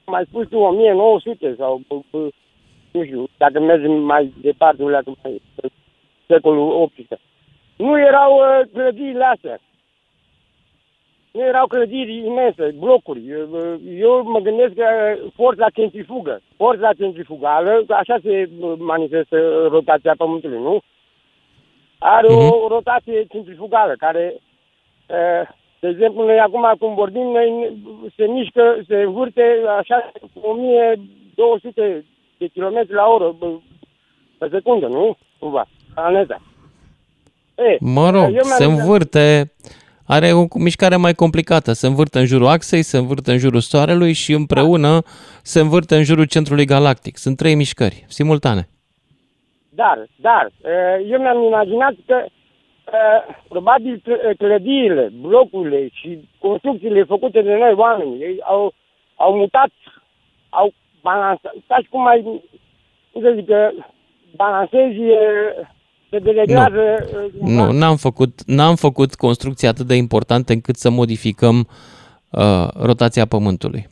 mai spus tu, 1900 sau, nu știu, dacă mergem mai departe, mai secolul 18. Nu erau uh, clădirile astea. Nu erau clădiri imense, blocuri. Eu mă gândesc că forța centrifugă, forța centrifugală, așa se manifestă rotația Pământului, nu? Are uh-huh. o mhm. rotație centrifugală care, de exemplu, noi acum cum vorbim, noi se mișcă, se învârte așa 1200 de kilometri la oră pe secundă, nu? Cumva, planeta. mă rog, se învârte are o mișcare mai complicată. Se învârte în jurul axei, se învârte în jurul Soarelui și împreună se învârte în jurul centrului galactic. Sunt trei mișcări simultane. Dar, dar, eu mi-am imaginat că probabil clădirile, blocurile și construcțiile făcute de noi oameni ei au, au mutat, au balansat, cum mai, cum să zic, balansezi se deleghează... Nu, nu n-am, făcut, n-am făcut construcții atât de importante încât să modificăm uh, rotația Pământului.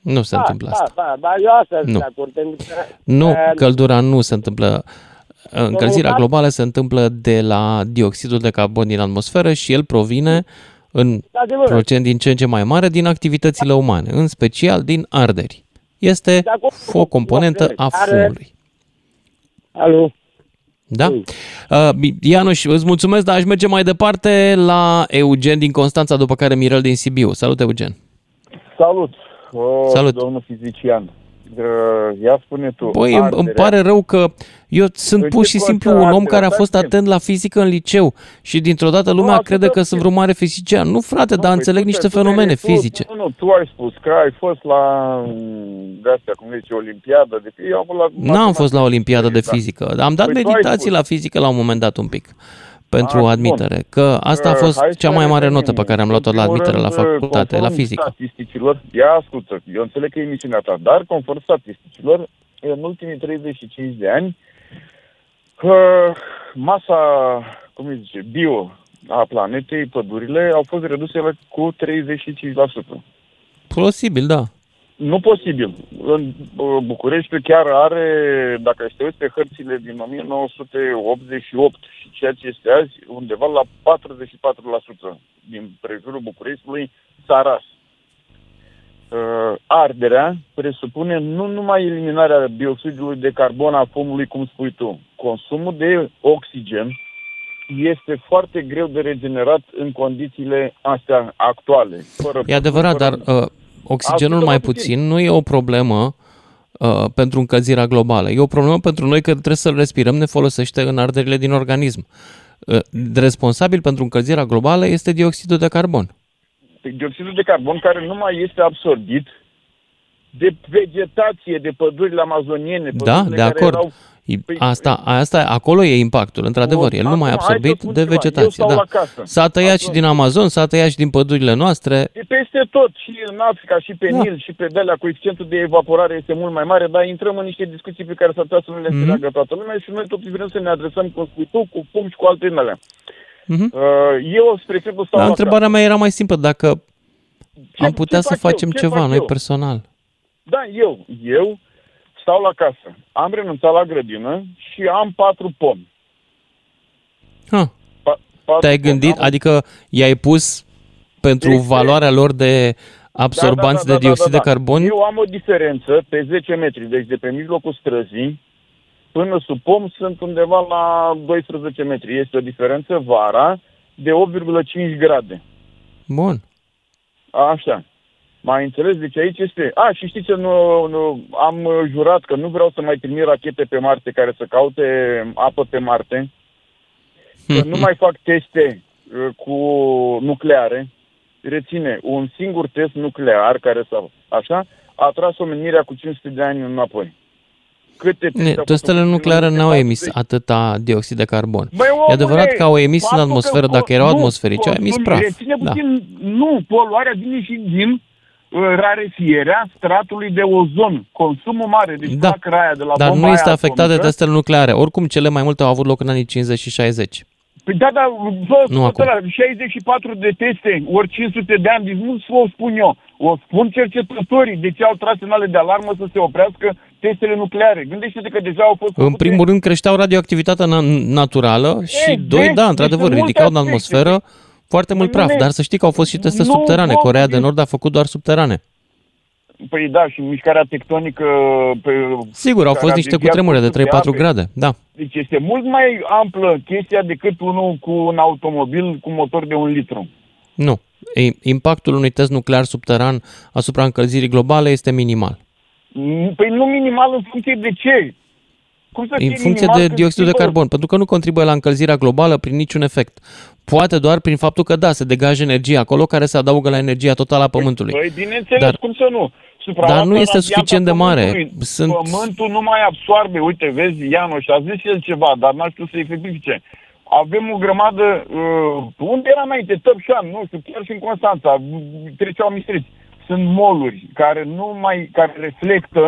Nu se da, întâmplă da, asta. Da, da, eu asta nu. de acord. Pentru că, nu, uh, căldura nu se întâmplă. Încălzirea globală se întâmplă de la dioxidul de carbon din atmosferă și el provine în procent din ce în ce mai mare din activitățile umane, în special din arderi. Este o componentă a fumului. Alo? Da? Uh, Ianuș, îți mulțumesc, dar aș merge mai departe la Eugen din Constanța, după care Mirel din Sibiu. Salut, Eugen! Salut! O, Salut! Domnul fizician. Uh, ia spune tu. Băi, îmi- îmi arderea. pare rău că eu sunt În pur ce și simplu constă un om arderea? care a Stai fost puțin. atent la fizică în liceu și dintr-o dată lumea atâta crede că timp. sunt vreun mare fizician. Nu, frate, dar păi înțeleg tu niște te- tu te fenomene referi- fizice. Nu, nu, tu ai spus că ai fost la mm, de astea, cum zice, Olimpiada. De, eu am fost la N-am fost la Olimpiada de Da. fizică. Am dat Păi tu ai meditații spus. la fizică la un moment dat un pic pentru Ah, bun. admitere. Că asta a Uh, fost hai să cea mai mare revenim. notă pe care am luat-o În la primul admitere la rând, facultate, la conform fizică. statisticilor, ia ascultă, eu înțeleg că e emisiunea ta, dar conform statisticilor, în ultimii 35 de ani, uh, masa, cum îi zice, bio a planetei, pădurile, au fost reduse la- cu 35%. Posibil, da. Nu posibil. În uh, București chiar are, dacă te uiți pe hărțile din 1988 și ceea ce este azi, undeva la 44% din prejurul Bucureștiului s-a ras. Uh, arderea presupune nu numai eliminarea dioxidului de carbon a fumului, cum spui tu. Consumul de oxigen este foarte greu de regenerat în condițiile astea actuale. Fără E adevărat, dar uh, oxigenul Ascultă-mă mai puțin. puțin nu e o problemă uh, pentru încălzirea globală. E o problemă pentru noi că trebuie să-l respirăm, ne folosește în arderile din organism. Uh, responsabil pentru încălzirea globală este dioxidul de carbon. dioxidul de carbon care nu mai este absorbit de vegetație, de pădurile amazoniene. Da, pădurile de care acord. Erau... E- Asta, asta, acolo e impactul, într-adevăr. El nu mai e Acum, hai să absorbit spun de ceva. Eu vegetație. stau Da. la casă. S-a tăiat și Acum- din Amazon, s-a tăiat și din pădurile noastre. E peste tot, și în Africa, și pe Da. Nil, și pe Delea, coeficientul de evaporare este mult mai mare, dar intrăm în niște discuții pe care s-ar putea să nu le Mhm. înțeleagă toată lumea și noi totuși vrem să ne adresăm, cum spui tu, cu pum și cu alte din alea. Mhm. Uh, eu, spre exemplu, stau Dar la întrebarea mea era mai simplă, dacă Ce- am putea ce să fac eu? facem Ce ceva fac noi eu? personal. Da, eu. Eu stau la casă. Am renunțat la grădină și am patru pomi. Ha. Pa- patru Te-ai pomi. gândit, Am- adică i-ai pus pentru Este- valoarea lor de absorbanți de dioxid de carbon? Eu am o diferență pe 10 metri, deci de pe mijlocul străzii până sub pom sunt undeva la 12 metri. Este o diferență vara de 8,5 grade. Bun. Așa. Mai înțeles? Deci aici este... A, și știți ce nu, nu, am uh, jurat că nu vreau să mai trimit rachete pe Marte care să caute apă pe Marte. Că nu mai fac teste uh, cu nucleare. Reține, un singur test nuclear care s-a... Așa, a tras omenirea cu 500 de ani înapoi. Câte teste Ne, au testele făcut nucleare în n-au emis 40? atâta dioxid de carbon. Băi, e omule, adevărat că au emis în faptul că atmosferă, co- dacă erau nu, atmosferice, au emis consumi- praf. Reține Da. puțin, nu, poluarea vine și din uh, rarefierea stratului de ozon. Consumul mare, deci Da, fac raia de la Dar bomba nu este aia afectat de atomică. testele nucleare. Oricum, cele mai multe au avut loc în anii 50 și 60. Păi da, da, vă Nu nu acum. la 64 de teste, ori 500 de ani, deci nu o spun eu, o spun cercetătorii de ce au tras semnale de alarmă să se oprească testele nucleare. Gândește-te că deja au fost În făcute- primul rând, creșteau radioactivitatea na- naturală și, Ei, doi, vezi, da, deci într-adevăr, sunt multe ridicau în aspecte. Atmosferă foarte mult Păi nu praf. ne- Dar să știi că au fost și teste nu subterane. vorbim- Corea de Nord a făcut doar subterane. Păi da, și mișcarea tectonică... Pe, Sigur, au care fost a niște deviat cutremure de cursul 3-4 ape. grade. Da. Deci este mult mai amplă chestia decât unul cu un automobil cu motor de un litru. Nu. I- Impactul unui test nuclear subteran asupra încălzirii globale este minimal. Păi nu minimal în funcție de ce? Cum să În fie funcție minimal de când dioxidul de schimbă- carbon, pentru că nu contribuie la încălzirea globală prin niciun efect. Poate doar prin faptul că, da, se degajă energie acolo care se adaugă la energia totală a Pământului. Păi bineînțeles, Dar- cum să nu? Suprafața Dar nu este radiantă suficient a de mare. Pământului. Sunt- Pământul nu mai absorbe. Uite, vezi, Ianoș, și a zis el ceva, dar n-a știut să exemplifice. Avem o grămadă, uh, unde era înainte, Tăpșan, nu știu, chiar și în Constanța, treceau mistriți. Sunt moluri care nu mai, care reflectă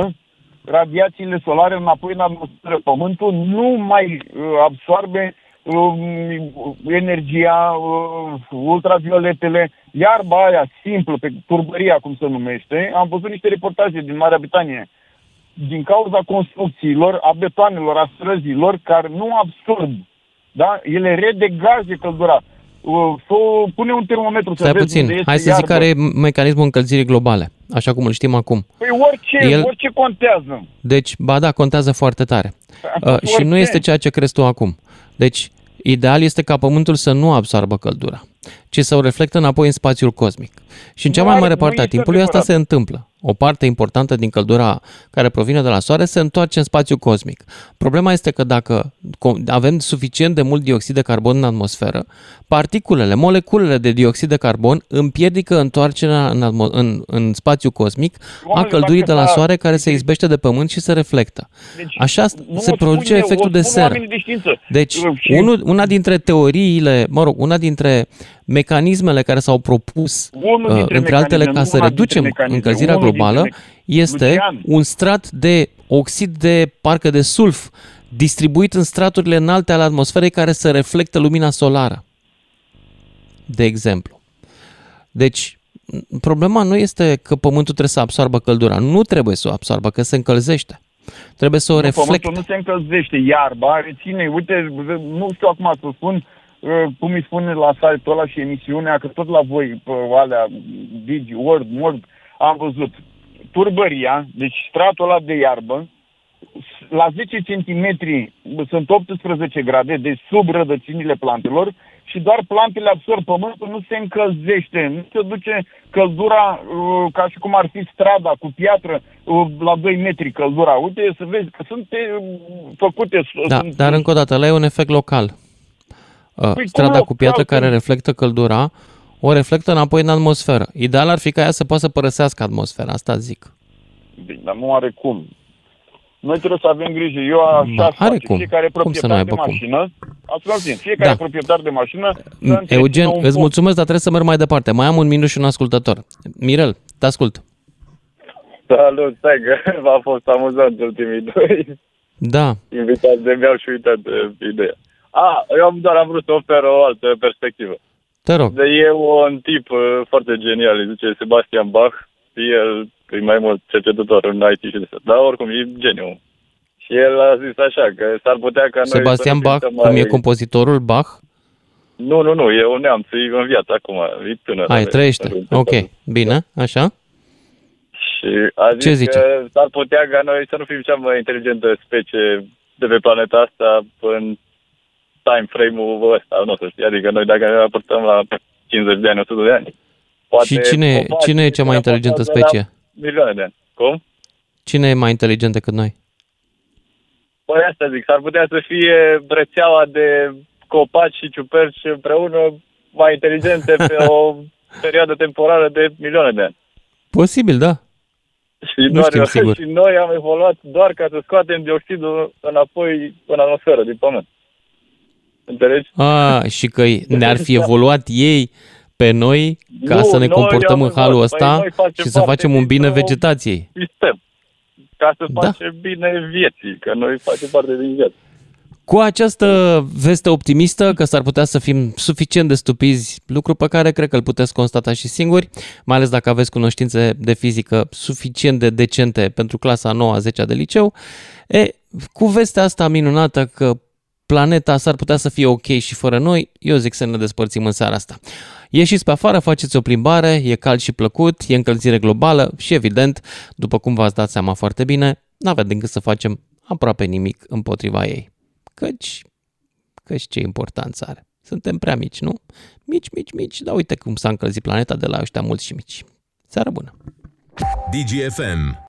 radiațiile solare înapoi în atmosferă. Pământul nu mai uh, absorbe um, energia, uh, ultravioletele, iarba aia simplă, pe turbăria, cum se numește. Am văzut niște reportaje din Marea Britanie din cauza construcțiilor, a betoanelor, a străzilor, care nu absorb, da? Ele redegaje căldura. Uh, Să pune un termometru să Stai vezi puțin, unde este hai să zic iarbă. care e mecanismul încălzirii globale, așa cum îl știm acum. Păi orice, El- orice contează. Deci, ba da, contează foarte tare. Uh, și Orice. nu este ceea ce crezi tu acum. Deci, ideal este ca Pământul să nu absorbă căldura, ci să o reflectă înapoi în spațiul cosmic. Și în cea Nu mai are- mare nu parte a este timpului asta adevărat. se întâmplă. O parte importantă din căldura care provine de la soare se întoarce în spațiu cosmic. Problema este că dacă avem suficient de mult dioxid de carbon în atmosferă, particulele, moleculele de dioxid de carbon împiedică întoarcerea în, atmo- în, în spațiu cosmic a căldurii de la soare care se izbește de pământ și se reflectă. Deci, Așa nu se o produce spun eu, efectul o de spun seră. oamenii de știință. Deci, Și- unul, una dintre teoriile, mă rog, una dintre mecanismele care s-au propus, Unul uh, dintre între altele, ca mecanisme, să una dintre reducem mecanisme, încălzirea unul dintre globală, mec- este Lucian. un strat de oxid de, parcă de sulf, distribuit în straturile înalte ale atmosferei care să reflectă lumina solară. De exemplu. Deci, problema nu este că pământul trebuie să absoarbă căldura. Nu trebuie să o absoarbă, că se încălzește. Trebuie să o Nu, reflecte. Pământul nu se încălzește, iarba reține, uite, nu știu acum să spun uh, cum îi spune la site-ul ăla și emisiunea, că tot la voi, pe alea, Digi, Word, Word, am văzut turbăria, deci stratul ăla de iarbă, la 10 cm sunt 18 grade, deci sub rădăcinile plantelor și doar plantele absorb pământul, nu se încălzește, nu se duce căldura uh, ca și cum ar fi strada cu piatră uh, la 2 metri căldura. Uite să vezi că sunt uh, făcute... Da, sunt, dar încă o dată, ăla e un efect local. Uh, Păi Strada cum cu piatră local? care reflectă căldura, o reflectă înapoi în atmosferă. Ideal ar fi ca ea să poată să părăsească atmosfera, asta zic. Bine, dar nu are cum. Noi trebuie să avem grijă. Eu așa Da, aș are face. cum. Fiecare Cum să nu proprietar aibă de cum? mașină, ascultați fiecare Da. proprietar de mașină să Mm, întrețină Eugen, un îți post. mulțumesc, dar trebuie să merg mai departe. Mai am un minut și un ascultător. Mirel, te ascult. Salut, stai că *laughs* a fost amuzant ultimii doi Da, invitați de mi-au și uitat de ideea. A, eu am doar am vrut să ofer o altă perspectivă. te rog. De e un tip uh, foarte genial, îi zice Sebastian Bach, el e mai mult cercetător în IT și de asta, dar oricum e geniu. Și el a zis așa, că s-ar putea ca noi Sebastian să nu Bach, fim cum mai... e compozitorul Bach? Nu, nu, nu, e un neamț, e în viață acum, e tânăr. Ai, are- trăiește. are- Ok, bine, așa? Și a zis Ce zice? că s-ar putea ca noi să nu fim cea mai inteligentă specie de pe planeta asta în time frame-ul ăsta, nu o să știi. Adică noi dacă ne raportăm la 50 de ani, 100 de ani. Și cine, copacii cine e cea mai se inteligentă raportează specie? La milioane de ani. Cum? Cine e mai inteligent decât noi? Păi asta zic, s-ar putea să fie rețeaua de copaci și ciuperci împreună mai inteligente pe *laughs* o perioadă temporară de milioane de ani. Posibil, da. Și, Nu doar, știm sigur. *laughs* și noi am evoluat doar ca să scoatem dioxidul înapoi în atmosferă, din pământ. Înțelegi? A, și că ne-ar fi evoluat ei pe noi ca Nu, să ne noi comportăm am în halul evoluat. Păi ăsta noi facem și să parte facem un bine dintr-o- vegetației. Sistem. Ca să Da. facem bine vieții, că noi facem parte din viață. Cu această veste optimistă că s-ar putea să fim suficient de stupizi, lucru pe care cred că îl puteți constata și singuri, mai ales dacă aveți cunoștințe de fizică suficient de decente pentru clasa 9 10 de liceu, e, cu vestea asta minunată că planeta s-ar putea să fie ok și fără noi, eu zic să ne despărțim în seara asta. Ieșiți pe afară, faceți o plimbare, e cald și plăcut, e încălzire globală și evident, după cum v-ați dat seama foarte bine, n-avem decât să facem aproape nimic împotriva ei. Căci, căci ce importanță are. Suntem prea mici, nu? Mici, mici, mici, dar uite cum s-a încălzit planeta de la ăștia mulți și mici. Seară bună! DGFM